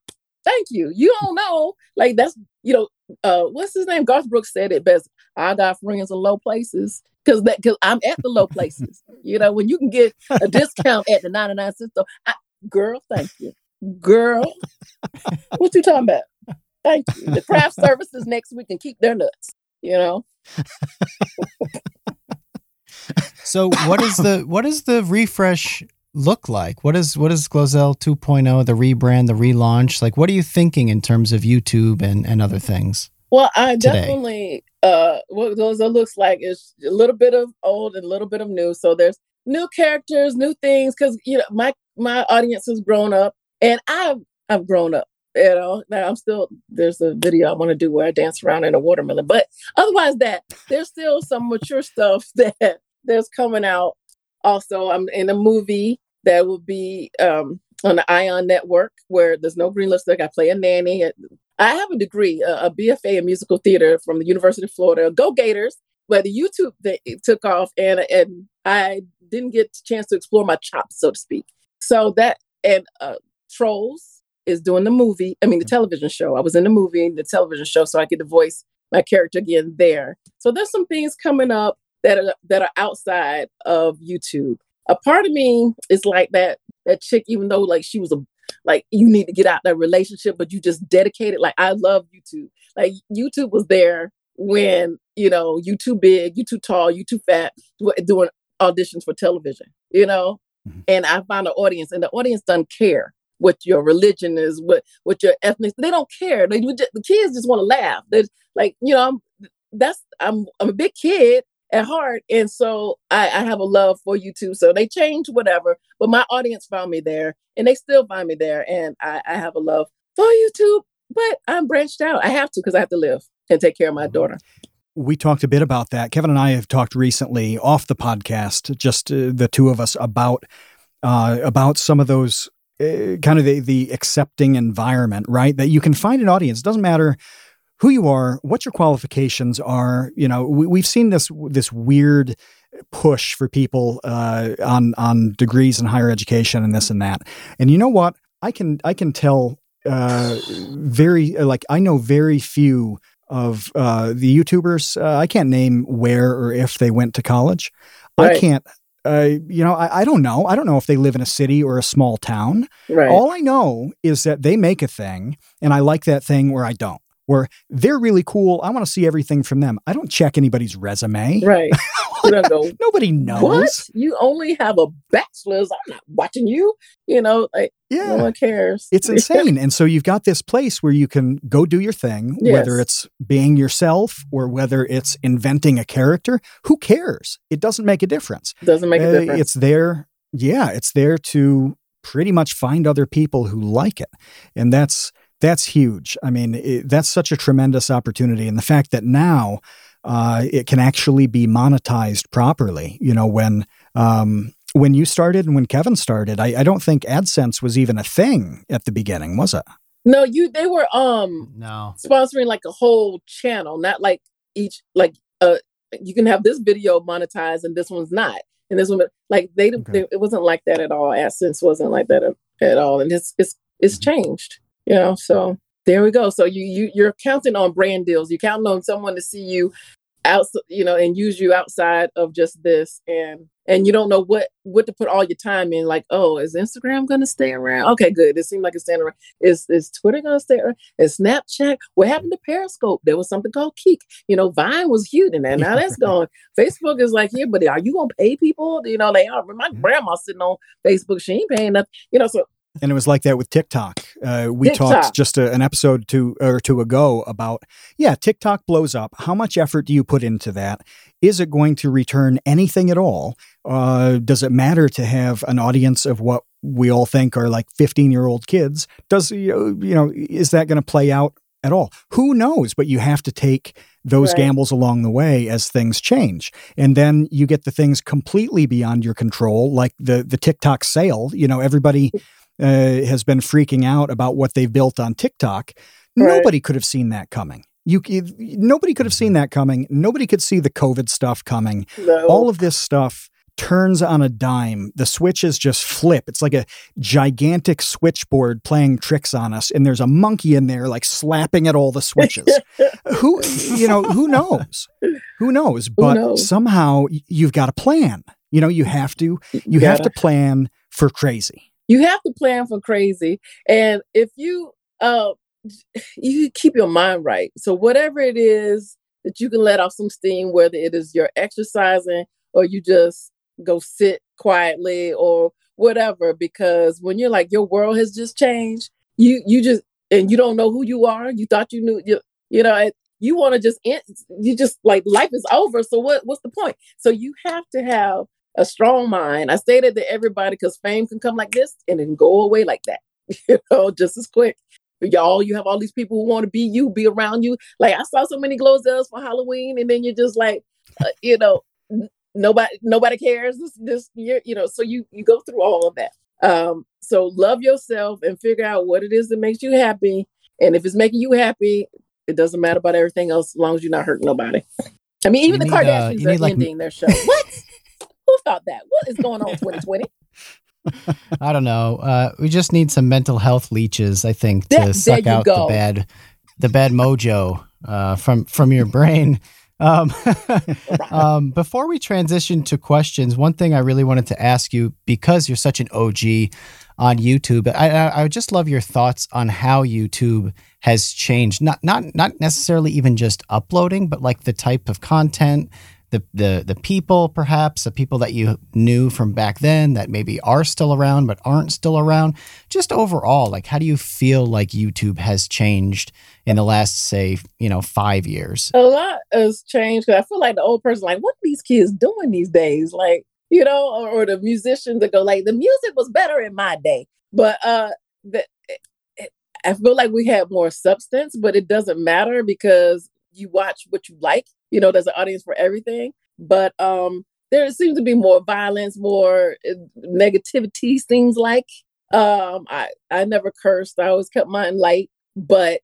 Thank you. You don't know, like that's you know, uh, what's his name? Garth Brooks said it best. I got friends in low places because that because I'm at the low places. you know, when you can get a discount at the 99 cent store, I, girl, thank you, girl. what you talking about? Thank you. The craft services next week and keep their nuts. You know.
so what is the what is the refresh look like? What is what is Glozell 2.0, the rebrand, the relaunch? Like what are you thinking in terms of YouTube and, and other things?
Well, I today? definitely uh what Glozell looks like is a little bit of old and a little bit of new. So there's new characters, new things, because you know, my my audience has grown up and I've I've grown up. You know, now I'm still there's a video I want to do where I dance around in a watermelon, but otherwise that there's still some mature stuff that there's coming out also, I'm in a movie that will be um, on the Ion Network where there's no green lipstick. I play a nanny. I have a degree, a, a BFA in musical theater from the University of Florida. Go Gators! But the YouTube thing took off, and and I didn't get a chance to explore my chops, so to speak. So that and uh, Trolls is doing the movie. I mean, the television show. I was in the movie, the television show, so I get to voice my character again there. So there's some things coming up that are that are outside of YouTube. A part of me is like that that chick, even though like she was a like you need to get out that relationship, but you just dedicated. Like I love YouTube. Like YouTube was there when you know you too big, you too tall, you too fat, doing auditions for television. You know, mm-hmm. and I found an audience, and the audience doesn't care what your religion is, what what your ethnic. They don't care. They just, the kids just want to laugh. They like you know I'm that's I'm I'm a big kid at heart. And so I, I have a love for YouTube. So they changed whatever, but my audience found me there and they still find me there. And I, I have a love for YouTube, but I'm branched out. I have to because I have to live and take care of my mm-hmm. daughter.
We talked a bit about that. Kevin and I have talked recently off the podcast, just uh, the two of us, about uh, about some of those uh, kind of the, the accepting environment, right? That you can find an audience. It doesn't matter who you are, what your qualifications are. You know, we, have seen this this weird push for people uh, on on degrees in higher education and this and that. And you know what? I can I can tell uh, very like I know very few of uh, the YouTubers. Uh, I can't name where or if they went to college. Right. I can't. Uh, you know, I, I don't know. I don't know if they live in a city or a small town. Right. All I know is that they make a thing, and I like that thing where I don't where they're really cool. I want to see everything from them. I don't check anybody's resume.
Right.
go, Nobody knows.
What? You only have a bachelor's. I'm not watching you. You know, like yeah. no one cares.
It's insane. and so you've got this place where you can go do your thing, yes. whether it's being yourself or whether it's inventing a character. Who cares? It doesn't make a difference.
Doesn't make a uh, difference.
It's there. Yeah, it's there to pretty much find other people who like it. And that's that's huge. I mean, it, that's such a tremendous opportunity. And the fact that now uh, it can actually be monetized properly, you know, when. Um, when you started and when Kevin started, I, I don't think AdSense was even a thing at the beginning, was it?
No, you they were um
no
sponsoring like a whole channel, not like each like uh you can have this video monetized and this one's not. And this one like they, okay. they it wasn't like that at all. AdSense wasn't like that at, at all. And it's it's it's mm-hmm. changed you know so there we go. So you, you you're counting on brand deals. You're counting on someone to see you out you know and use you outside of just this. And and you don't know what what to put all your time in. Like oh is instagram going to stay around? Okay good. It seemed like it's staying around. Is is twitter going to stay around? Is snapchat? What happened to periscope? There was something called Kik. You know vine was huge and now that's gone. Facebook is like yeah but are you going to pay people? You know they are oh, my mm-hmm. grandma sitting on facebook. She ain't paying up you know so
and it was like that with TikTok. Uh, we TikTok. talked just a, an episode two or two ago about, yeah, TikTok blows up. How much effort do you put into that? Is it going to return anything at all? Uh, does it matter to have an audience of what we all think are like 15 year old kids? Does, you know, is that going to play out at all? Who knows? But you have to take those right. gambles along the way as things change. And then you get the things completely beyond your control, like the the TikTok sale. You know, everybody uh, has been freaking out about what they've built on TikTok. Right. Nobody could have seen that coming. You, nobody could have seen that coming. Nobody could see the COVID stuff coming. No. All of this stuff turns on a dime. The switches just flip. It's like a gigantic switchboard playing tricks on us, and there's a monkey in there like slapping at all the switches. who, you know, who knows? Who knows? But
who knows?
somehow you've got a plan. You know, you have to. You,
you
have to plan for crazy.
You have to plan for crazy, and if you uh, you keep your mind right. So whatever it is that you can let off some steam, whether it is you're exercising or you just go sit quietly or whatever, because when you're like your world has just changed, you you just and you don't know who you are. You thought you knew you you know you want to just end, you just like life is over. So what what's the point? So you have to have a strong mind. I say that to everybody because fame can come like this and then go away like that, you know, just as quick. Y'all you have all these people who want to be you be around you. Like i saw so many Glozells for halloween and then you're just like uh, you know nobody nobody cares this this year you know so you you go through all of that. Um so love yourself and figure out what it is that makes you happy. And if it's making you happy it doesn't matter about everything else as long as you're not hurting nobody. I mean even
You
the
need, uh,
kardashians
you
are
like,
ending their show. What who thought that what is going on 2020
I don't know. Uh, we just need some mental health leeches, I think, to
There- there
suck
you
out
go.
the bad, the bad mojo uh, from from your brain. Um, um, before we transition to questions, one thing I really wanted to ask you because you're such an OG on YouTube, I, I, I would just love your thoughts on how YouTube has changed. Not not not necessarily even just uploading, but like the type of content, the the the people, perhaps the people that you knew from back then that maybe are still around but aren't still around. Just overall, like how do you feel like YouTube has changed in the last, say, you know, five years?
a lot has changed because I feel like the old person, like, what are these kids doing these days? Like, you know, or, or the musicians that go, like, the music was better in my day. But uh the, it- it- I feel like we have more substance, but it doesn't matter because you watch what you like. You know, there's an audience for everything. But um there seems to be more violence, more uh, negativity, things like. Um, I I never cursed. I always kept mine light, but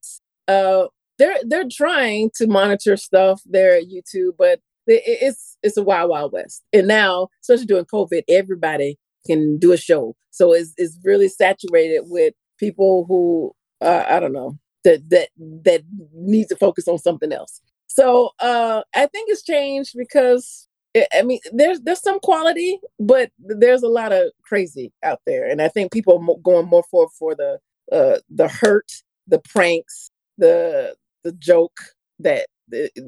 uh they're they're trying to monitor stuff there at YouTube, but it- it's it's a wild wild west. And now, especially during COVID, everybody can do a show, so it's it's really saturated with people who uh, I don't know that that that need to focus on something else. So uh I think it's changed because I I mean, there's there's some quality, but there's a lot of crazy out there, and I think people are going more for for the uh, the hurt, the pranks, the the joke that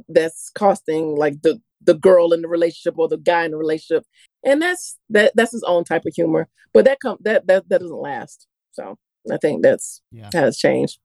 that's costing like the the girl in the relationship or the guy in the relationship, and that's that that's his own type of humor. But that come that that that doesn't last. So I think that's
Yeah.
has changed.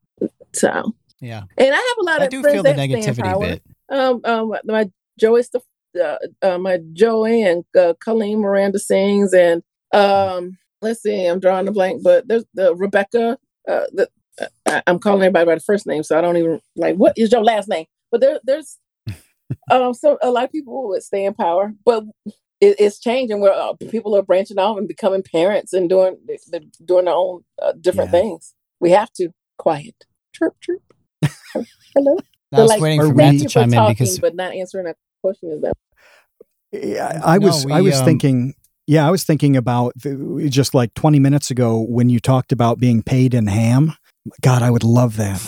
So
Yeah.
and I have a lot
I
of
do
friends
feel the
that stay in
negativity
power.
bit.
Um, um, my Joey, Steph- uh, uh, my Joey and uh, Colleen Miranda sings, and um, let's see, I'm drawing a blank, but there's the Rebecca. Uh, the, uh, I, I'm calling everybody by the first name, so I don't even like what is your last name. But there, there's um, so a lot of people would stay in power, but it, it's changing where uh, people are branching off and becoming parents and doing doing their own uh, different
Yeah.
things. We have to quiet, chirp, chirp. Hello.
I was
like,
waiting for Matt to
you for
chime in because
but not answering a question is that
Yeah, I
No,
was I was
um,
thinking yeah, I was thinking about the, just like 20 minutes ago when you talked about being paid in ham. God, I would love that.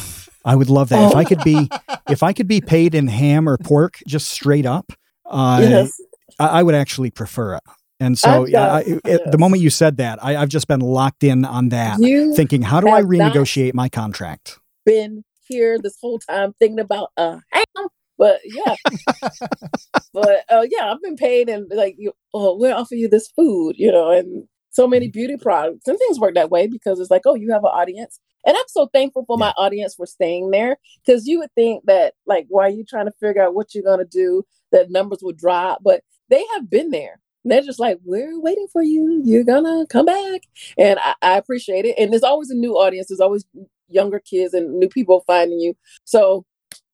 I would love that. If I could be if I could be paid in ham or pork just straight up, uh,
yes.
I, I would actually prefer it. And so
I've
yeah, I, the moment you said that, I, I've just been locked in on that,
You
thinking, how do I renegotiate my contract?
been here this whole time thinking about uh ham. But yeah. but uh yeah, I've been paid and like you oh, we'll offer you this food, you know, and so many beauty products and things work that way because it's like, oh, you have an audience. And I'm so thankful for my audience for staying there. Because you would think that like why are you trying to figure out what you're gonna do, that numbers would drop, but they have been there. And they're just like, we're waiting for you. You're gonna come back. And I, I appreciate it. And there's always a new audience. There's always younger kids and new people finding you. So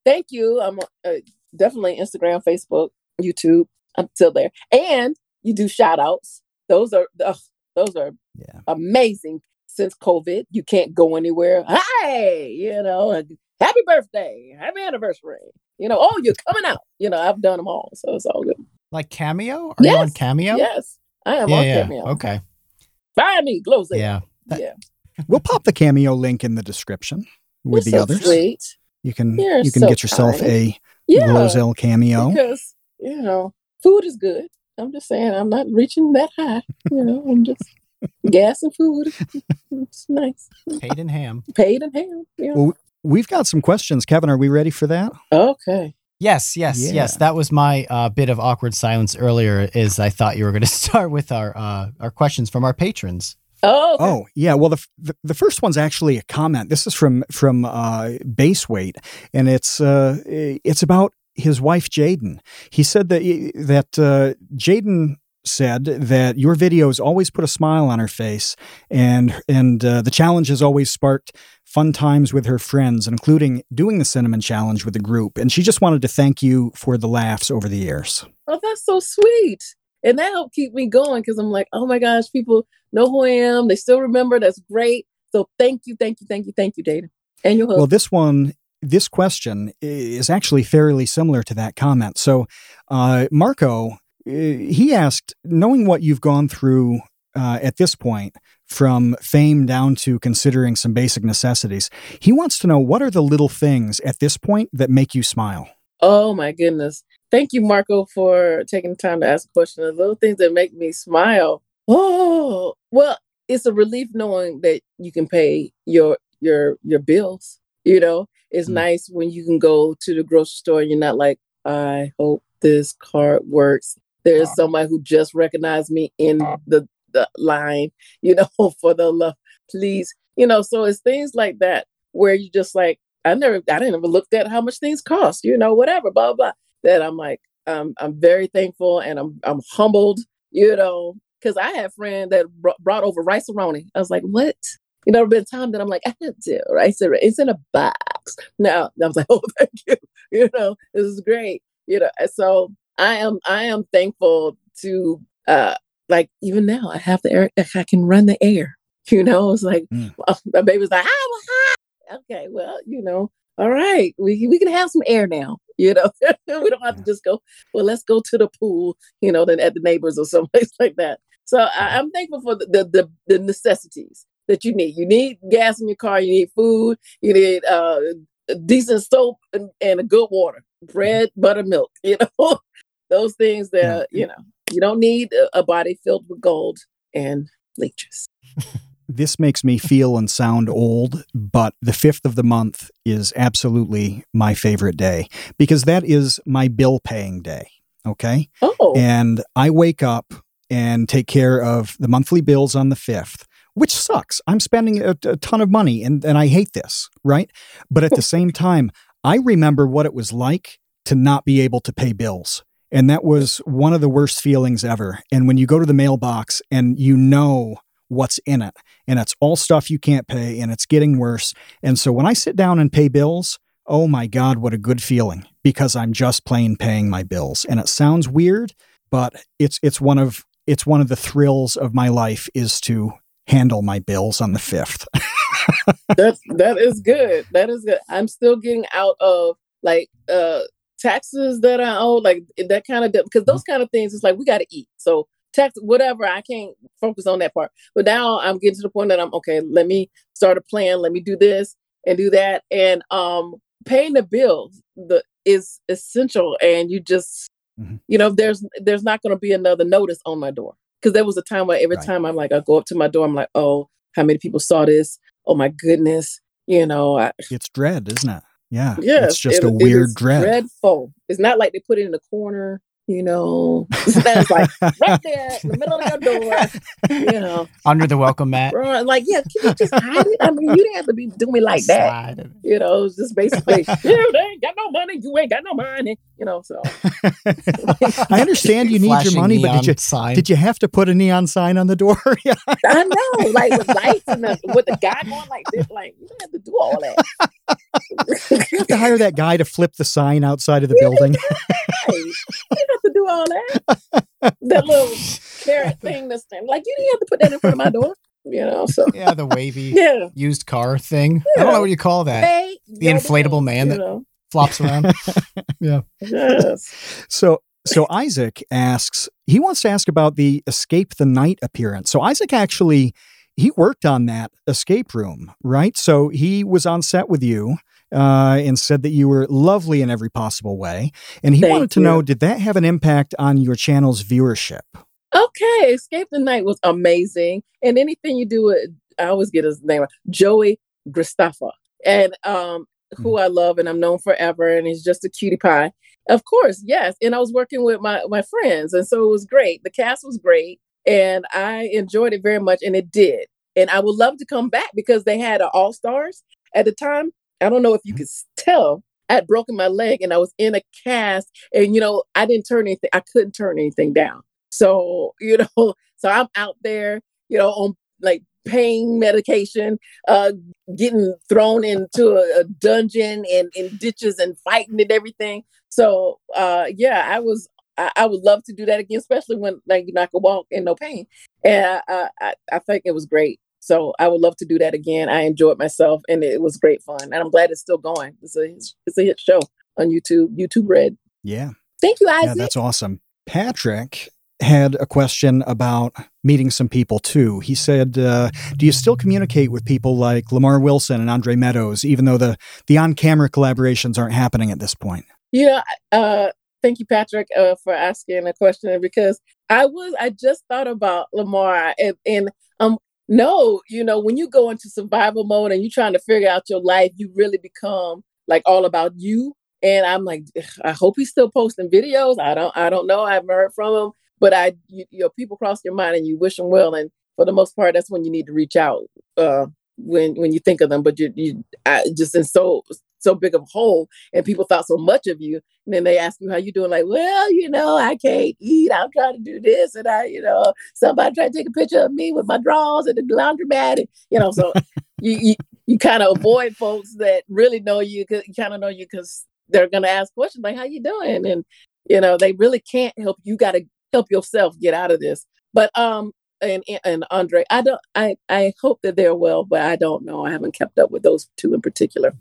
thank you. I'm uh, definitely Instagram, Facebook, YouTube. I'm still there. And you do shout outs. Those are those are
Yeah.
amazing. Since COVID, you can't go anywhere. Hi, you know, happy birthday, happy anniversary. You know, oh, you're coming out. You know, I've done them all, so it's all good.
like Cameo? Are you on
Yes.
Cameo?
Yes, I am
yeah,
on
yeah.
Cameo.
Okay.
Find me, Glozell.
Yeah.
yeah.
We'll pop the cameo link in the description with
You're
the
so
others.
Sweet.
You can
You're
you can
so
get yourself
kind.
a
Yeah.
Glozell cameo.
Because, you know, food is good. I'm just saying, I'm not reaching that high. You know, I'm just gas and food. It's nice.
Paid in ham.
Paid in ham. Yeah.
Well, We've got some questions, Kevin. Are we ready for that?
Okay.
Yes, yes,
Yeah.
yes. That was my uh, bit of awkward silence earlier. Is I thought you were going to start with our uh, our questions from our patrons.
Oh, okay.
Oh, yeah. Well, the, the the first one's actually a comment. This is from from uh, Base Weight, and it's uh, it's about his wife Jaden. He said that that uh, Jaden said that your videos always put a smile on her face, and and uh, the challenge has always sparked fun times with her friends, including doing the cinnamon challenge with the group. And she just wanted to thank you for the laughs over the years.
Oh, that's so sweet. And that helped keep me going because I'm like, oh my gosh, people know who I am. They still remember. That's great. So thank you, thank you, thank you, thank you, Dana. And your
Well, this one, this question is actually fairly similar to that comment. So, uh, Marco, he asked, knowing what you've gone through uh, at this point, from fame down to considering some basic necessities, he wants to know what are the little things at this point that make you smile.
Oh my goodness. Thank you, Marco, for taking the time to ask a question. The little things that make me smile. Oh, well, it's a relief knowing that you can pay your your your bills. You know, it's
Mm.
nice when you can go to the grocery store and you're not like, I hope this card works. There's somebody who just recognized me in the, the line, you know, for the love, please. You know, so it's things like that where you just like, I never, I didn't ever looked at how much things cost, you know, whatever, blah, blah, that I'm like, um, I'm very thankful and I'm, I'm humbled, you know, because I had a friend that br- brought over Rice-A-Roni. I was like, what? You know, there been time that I'm like, I didn't do Rice-A-Roni. It's in a box. Now I was like, oh, thank you. You know, this is great. You know, so I am, I am thankful to, uh, like even now I have the air, I can run the air. You know, it's like
Mm.
my baby's like, well, hi." okay, well, you know, all right, we we can have some air now. You know, we don't have to just go. Well, let's go to the pool. You know, then at the neighbors or someplace like that. So I, I'm thankful for the, the the the necessities that you need. You need gas in your car. You need food. You need uh, decent soap and, and a good water, bread, butter, milk. You know, those things that you know you don't need a, a body filled with gold and leeches.
This makes me feel and sound old, but the fifth of the month is absolutely my favorite day because that is my bill paying day. Okay.
Oh,
And I wake up and take care of the monthly bills on the fifth, which sucks. I'm spending a, a ton of money and, and I hate this, right? But at the same time, I remember what it was like to not be able to pay bills. And that was one of the worst feelings ever. And when you go to the mailbox and you know what's in it, and it's all stuff you can't pay, and it's getting worse. And so when I sit down and pay bills, oh my God, what a good feeling because I'm just plain paying my bills. And it sounds weird, but it's it's one of it's one of the thrills of my life is to handle my bills on the fifth.
that's that is good. That is good. I'm still getting out of like uh taxes that I owe, like that kind of because those kind of things. It's like we got to eat, so tax whatever. I can't focus on that part. But now I'm getting to the point that I'm okay. Let me start a plan. Let me do this and do that, and um, paying the bills the is essential. And you just
Mhm.
you know there's there's not going to be another notice on my door because there was a time where every
Right.
time I'm like I go up to my door, I'm like, oh, how many people saw this? Oh my goodness, you know, I,
it's dread, isn't it? Yeah.
yeah,
It's just
it-
a weird
is
dread.
Dreadful. It's not like they put it in the corner, you know. That's like right there in the middle of your door, you know.
Under the welcome mat.
Right, Like, yeah, can you just hide it? I mean, you didn't have to be doing me like that.
It.
You know, it was just basically, yeah, ain't got no money, you ain't got no money, you know. So
I understand you need your money, but did you
sign.
did you have to put a neon sign on the door? yeah.
I know, like with lights and the, with the guy going like this, like you don't have to do all that.
You have to hire that guy to flip the sign outside of the building.
Hey, you didn't have to do all that. That little carrot thing that's like you didn't have to put that in front of my door. You know, so
yeah, the wavy
yeah.
used car thing. I don't know what you call that.
Hey,
The inflatable man
you
that-
know.
Flops around. yeah.
Yes.
So so Isaac asks, he wants to ask about the Escape the Night appearance. So Isaac actually he worked on that escape room, right? So he was on set with you. Uh, and said that you were lovely in every possible way. And he
Thank
wanted to
you.
know did that have an impact on your channel's viewership?
Okay, Escape the Night was amazing. And anything you do with, I always get his name, Joey Gristafa, and um, who mm. I love and I'm known forever, and he's just a cutie pie. Of course, yes. And I was working with my my friends, and so it was great. The cast was great, and I enjoyed it very much, and it did. And I would love to come back because they had All Stars at the time. I don't know if you mm. could tell. I had broken my leg, and I was in a cast, and you know I didn't turn anything. I couldn't turn anything down. So, you know, so I'm out there, you know, on like pain medication, uh, getting thrown into a, a dungeon and in ditches and fighting and everything. So, uh, yeah, I was, I, I would love to do that again, especially when like you know, I could walk in no pain. And I, I, I- think it was great. So I would love to do that again. I enjoyed myself and it was great fun. And I'm glad it's still going. It's a, it's a hit show on YouTube, YouTube Red.
Yeah.
Thank you,
Yeah,
Isaac.
that's awesome. Patrick had a question about meeting some people too. He said, uh, "Do you still communicate with people like Lamar Wilson and Andre Meadows, even though the the on camera collaborations aren't happening at this point?"
Yeah, uh, thank you, Patrick, uh, for asking a question because I was I just thought about Lamar and, and um no, you know, when you go into survival mode and you're trying to figure out your life, you really become like all about you. And I'm like, I hope he's still posting videos. I don't I don't know. I haven't heard from him, but I you, you know people cross your mind and you wish them well. And for the most part, that's when you need to reach out uh, when when you think of them. But you you I, just in so so big of a hole and people thought so much of you and then they ask you how you doing like well you know i can't eat i'm trying to do this and i you know somebody tried to take a picture of me with my drawers at the laundromat and you know so you you, you kind of avoid folks that really know you 'cause- you kind of know you because they're going to ask questions like how you doing and you know they really can't help you got to help yourself get out of this but um and and andre i don't i i hope that they're well but i don't know i haven't kept up with those two in particular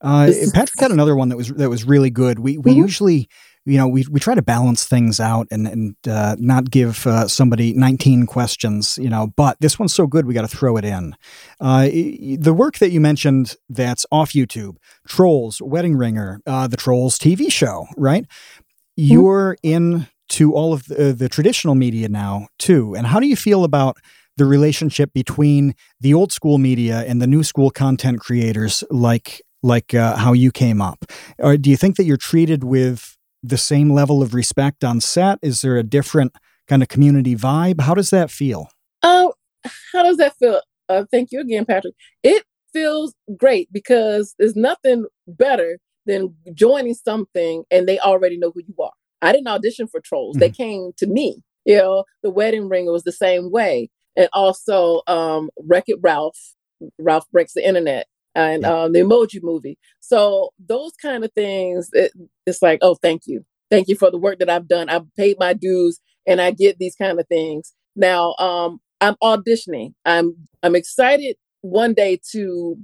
Uh, Patrick had another one that was that was really good. We we
Mhm.
usually, you know, we we try to balance things out and and uh, not give uh, somebody 19 questions, you know. But this one's so good, we got to throw it in. Uh, y- y- the work that you mentioned that's off YouTube, Trolls, Wedding Ringer, uh, the Trolls TV show, right? You're into all of the, the traditional media now too. And how do you feel about the relationship between the old school media and the new school content creators like like uh, how you came up or do you think that you're treated with the same level of respect on set is there a different kind of community vibe how does that feel
oh how does that feel? Uh, thank you again, Patrick. It feels great because there's nothing better than joining something and they already know who you are. I didn't audition for Trolls; they came to me. You know, the Wedding Ring was the same way, and also um, Wreck It Ralph. Ralph breaks the internet and
Yeah.
um, the Emoji Movie. So those kind of things, it, it's like, oh, thank you, thank you for the work that I've done. I've paid my dues, and I get these kind of things. Now, um, I'm auditioning. I'm I'm excited one day to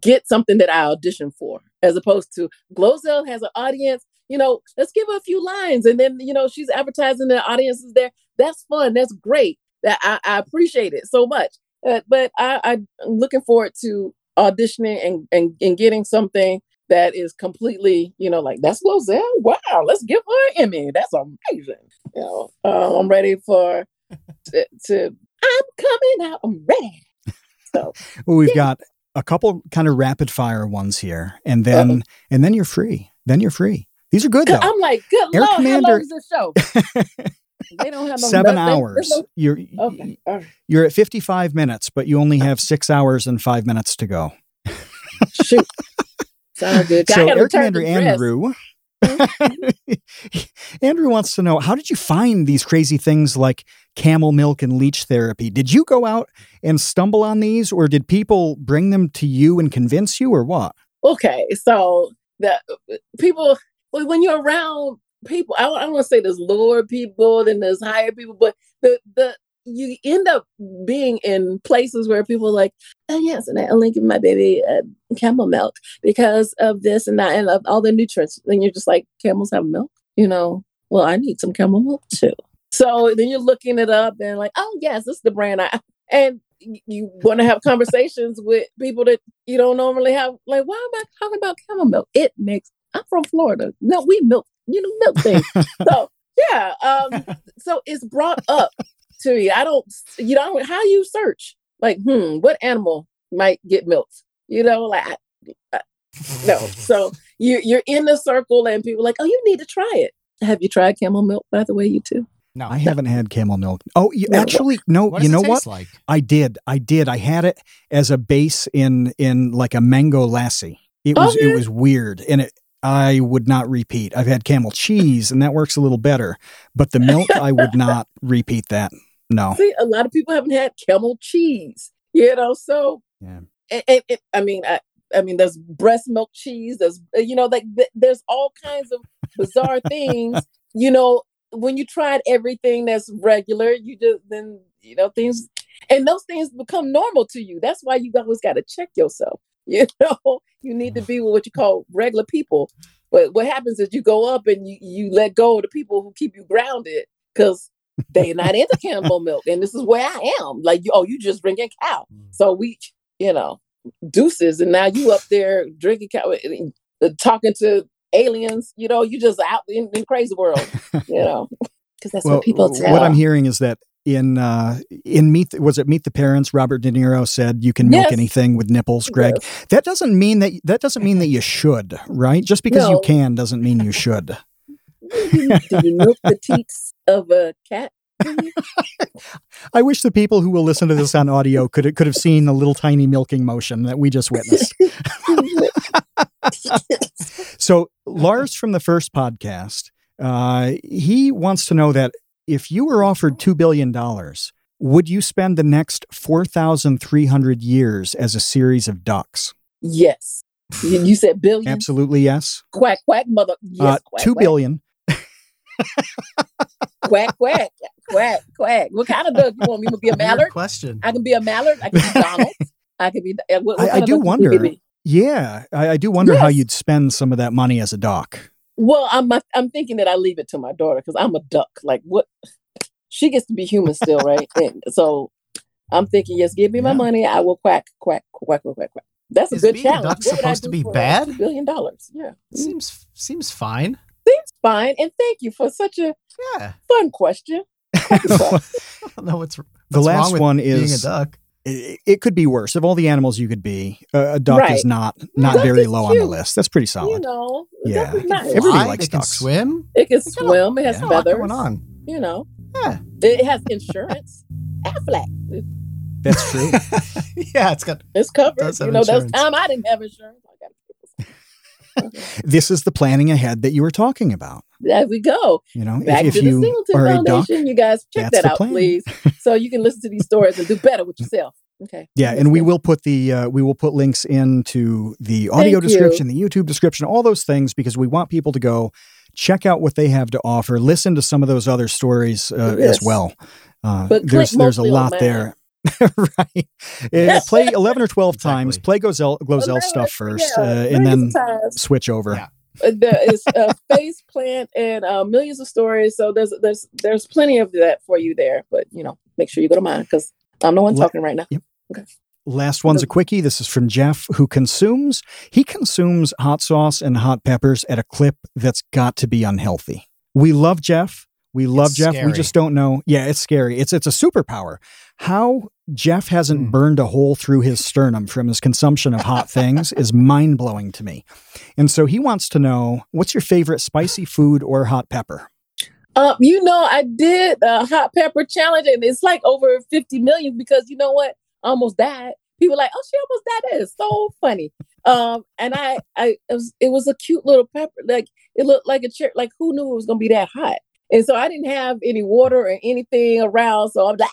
get something that I auditioned for, as opposed to Glozell has an audience. You know, let's give her a few lines, and then you know she's advertising the audience is there. That's fun. That's great. That I, I appreciate it so much. Uh, but I, I'm looking forward to auditioning and, and and getting something that is completely, you know, like that's Glozell. Wow, let's give her an Emmy. That's amazing. You know, uh, I'm ready for to, to I'm coming out. I'm ready. So
well we've
Yeah.
got a couple kind of rapid fire ones here and then and then you're free then you're free these are good though
I'm like, good
Air
lord, how long is this show? They don't have no
seven
there's
hours
no-
you're
okay, right.
you're at 55 minutes but you only have six hours and five minutes to go
Shoot. Sounds good.
So air commander andrew andrew wants to know how did you find these crazy things like camel milk and leech therapy did you go out and stumble on these or did people bring them to you and convince you or what
okay so the people well, when you're around people i I want to say there's lower people than there's higher people but the the you end up being in places where people are like oh yes and i only give my baby uh, camel milk because of this and that and of all the nutrients and you're just like camels have milk you know well i need some camel milk too So then you're looking it up and like, oh yes, this is the brand I and you want to have conversations with people that you don't normally have. Like, why am I talking about camel milk? It makes. I'm from Florida. No, we milk. You know, milk things. so yeah. Um. So it's brought up to me. I don't. You know how you search. Like, hmm, what animal might get milked? You know, like. I, I, no. So you you're in the circle and people like, oh, you need to try it. Have you tried camel milk? By the way, you too.
No, I haven't had camel milk. Oh, you, actually, no.
What
you know
it
what?
Like?
I did. I did. I had it as a base in in like a mango lassi. It was
Okay.
it was weird, and it I would not repeat. I've had camel cheese, and that works a little better. But the milk, I would not repeat that. No.
See, a lot of people haven't had camel cheese. You know, so
Yeah.
and, and, and- I mean, I, I mean, there's breast milk cheese. There's, uh, you know, like there's all kinds of bizarre things. You know, when you tried everything that's regular, you just then you know things, and those things become normal to you. That's why you always got to check yourself. You know, you need to be with what you call regular people. But what happens is you go up and you you let go of the people who keep you grounded because they're not into camel milk, and this is where I am. Like, you, oh, you just drinking cow. Mm. So we, you know, deuces, and now you up there drinking cow, uh, talking to aliens. You know, you just out in, in crazy world. You know, because that's
Well,
what people tell.
what I'm hearing is that in uh in meet was it meet the parents robert de niro said you can milk
Yes.
anything with nipples greg
Yes.
that doesn't mean that that doesn't mean that you should right just because you can doesn't mean you should
Do you milk the teats of a cat?
I wish the people who will listen to this on audio could could have seen the little tiny milking motion that we just witnessed. So Lars from the first podcast, uh, he wants to know that if you were offered two billion dollars, would you spend the next four thousand three hundred years as a series of ducks?
yes. You, you said billion.
Absolutely yes.
Quack quack mother. Yes.
uh,
quack,
two
quack,
billion.
Quack quack quack quack. What kind of duck you want me to be? A
Weird
mallard?
question.
I can be a mallard. I can be Donald. I could be. uh, What, what
I- I do
duck you want me to
wonder. Yeah, I, I do wonder how you'd spend some of that money as a duck.
Well, I'm I'm thinking that I leave it to my daughter because I'm a duck. Like what? She gets to be human still, right? and so I'm thinking, yes, give me my money. I will quack quack quack quack quack quack. That's a
Is
good
being a
challenge.
duck
What
supposed to be
for,
bad?
Two billion dollars. Yeah, Mm,
Seems seems fine.
seems fine. And thank you for such a
Yeah.
fun question.
I don't know what's, what's
The
wrong
last
with
one
being a duck.
It, it could be worse. Of all the animals you could be, uh, a duck is not not
Duck
very
is
low on the list. That's pretty
You
solid.
know,
Yeah.
nice.
Everybody
Fly,
likes
they can
ducks.
swim.
It can
They got a-
swim. It has
yeah, a
feathers.
going on.
You know,
Yeah.
it has insurance. Aflac.
That's true.
yeah, it's got
It's covered.
Does
You know, those time I didn't have insurance.
This is the planning ahead that you were talking about.
There we go.
You know,
Back
if,
to
if
the Singleton
are a duck,
Foundation. You guys check that out,
plan.
please, so you can listen to these stories and do better with yourself. Okay.
yeah, and we will put the uh, we will put links into the audio
Thank you.
description, the YouTube description, all those things because we want people to go check out what they have to offer, listen to some of those other stories uh, as well. Uh,
But
there's there's a lot there. right. Uh, play 11 or 12 times. Play Glozell, Glozell stuff first,
yeah,
uh, and then
times.
switch over.
Yeah.
Uh, there is a face plant and uh, millions of stories. So there's there's there's plenty of that for you there. But you know, make sure you go to mine because I'm the one
Let-
talking right now. Okay.
Last one's a quickie. This is from Jeff, who consumes he consumes hot sauce and hot peppers at a clip that's got to be unhealthy. We love Jeff. We love
It's
Jeff. We just don't know. Yeah, it's scary. It's it's a superpower. How Jeff hasn't
Hmm.
burned a hole through his sternum from his consumption of hot things is mind blowing to me. And so he wants to know what's your favorite spicy food or hot pepper?
Um, you know, I did a hot pepper challenge, and it's like over 50 million because you know what? I almost died. People were like, oh, she almost died. That is so funny. Um, and I, I, it was, it was a cute little pepper. Like it looked like a chair. Like who knew it was gonna be that hot? And so I didn't have any water or anything around, so I'm like,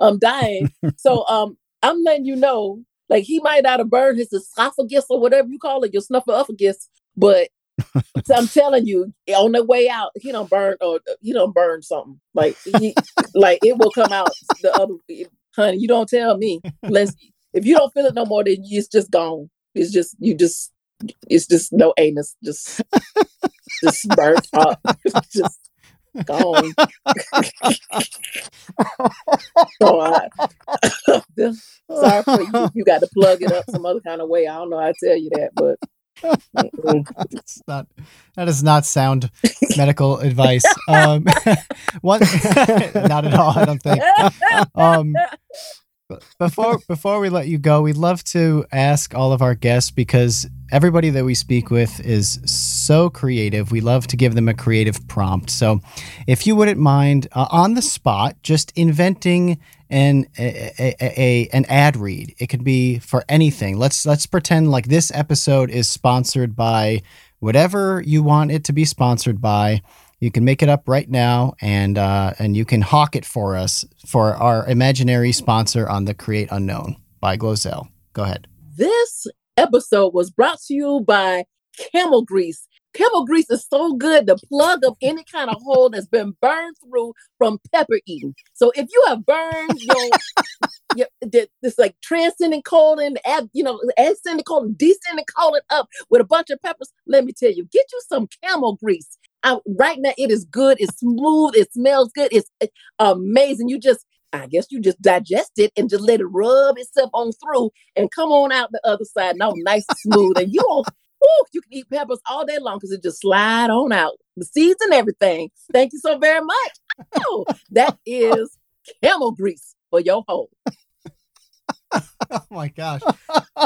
I'm dying. so um, I'm letting you know, like he might not have burned his esophagus or whatever you call it, your snuffleupagus, but so I'm telling you, on the way out, he don't burn or he don't burn something. Like he, like it will come out the other honey, you don't tell me. Let's if you don't feel it no more, then it's just gone. It's just you just it's just no anus, just just burnt up. just Gone. so I, sorry for you. You got to plug it up some other kind of way. I don't know how to tell you that, but
it's not that is not sound medical advice. Um, what? not at all. I don't think. Um, before before we let you go, we'd love to ask all of our guests because everybody that we speak with is so creative. We love to give them a creative prompt. So, if you wouldn't mind, uh, on the spot, just inventing an a, a, a, an ad read. It could be for anything. Let's let's pretend like this episode is sponsored by whatever you want it to be sponsored by. You can make it up right now, and uh, and you can hawk it for us for our imaginary sponsor on the Create Unknown by Glozell. Go ahead.
This episode was brought to you by Camel Grease. Camel grease is so good to plug up any kind of hole that's been burned through from pepper eating. So if you have burned your, this like transcending colon, ab, you know, ascending colon, descending colon up with a bunch of peppers, let me tell you, get you some camel grease. I, right now, it is good. It's smooth. It smells good. It's, it's amazing. You just I guess you just digest it and just let it rub itself on through and come on out the other side now nice and smooth. And you Ooh, you can eat peppers all day long because it just slide on out. The seeds and everything. Thank you so very much. That is camel grease for your hole.
oh my gosh.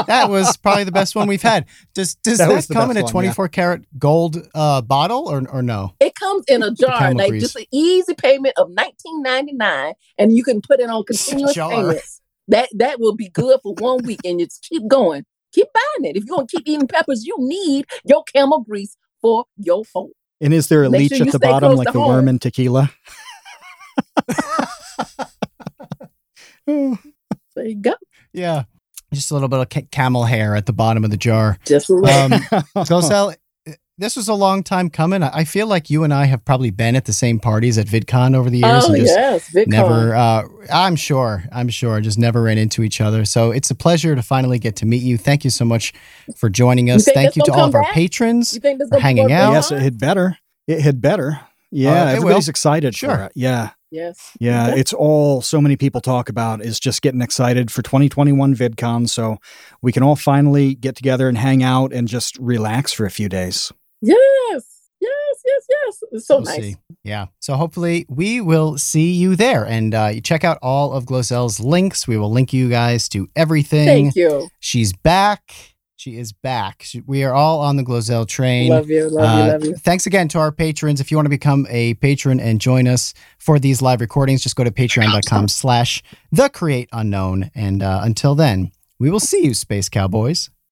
That was probably the best one we've had. Does does that, that come in a 24 karat gold uh, bottle or, or no?
It comes in a jar, like just an easy payment of 19.99 and you can put it on continuous payments. That that will be good for one week and you just keep going keep buying it. If you're gonna keep eating peppers, you need your camel grease for your home.
And is there a Make leech sure at the bottom like the home. worm in tequila?
there you go.
Yeah. Just a little bit of camel hair at the bottom of the jar.
Just a little.
Um, so, Sal, this was a long time coming. I feel like you and I have probably been at the same parties at VidCon over the years.
Oh, and just yes, VidCon.
Never, uh, I'm sure, I'm sure, just never ran into each other. So it's a pleasure to finally get to meet you. Thank you so much for joining us.
You
Thank you to all of
back?
our patrons for hanging out.
Yes, it had better. It had better. Yeah, uh, everybody's will. excited sure. for it. Yeah.
Yes.
Yeah, it's all so many people talk about is just getting excited for 2021 VidCon. So we can all finally get together and hang out and just relax for a few days.
Yes. Yes, yes, yes. It's so we'll nice.
See. Yeah. So hopefully we will see you there. And uh, you check out all of Glozell's links. We will link you guys to everything.
Thank you.
She's back. She is back. She, we are all on the Glozell train.
Love you, love uh, you, love you.
Thanks again to our patrons. If you want to become a patron and join us for these live recordings, just go to patreon.com slash the create unknown. And uh, until then, we will see you, Space Cowboys.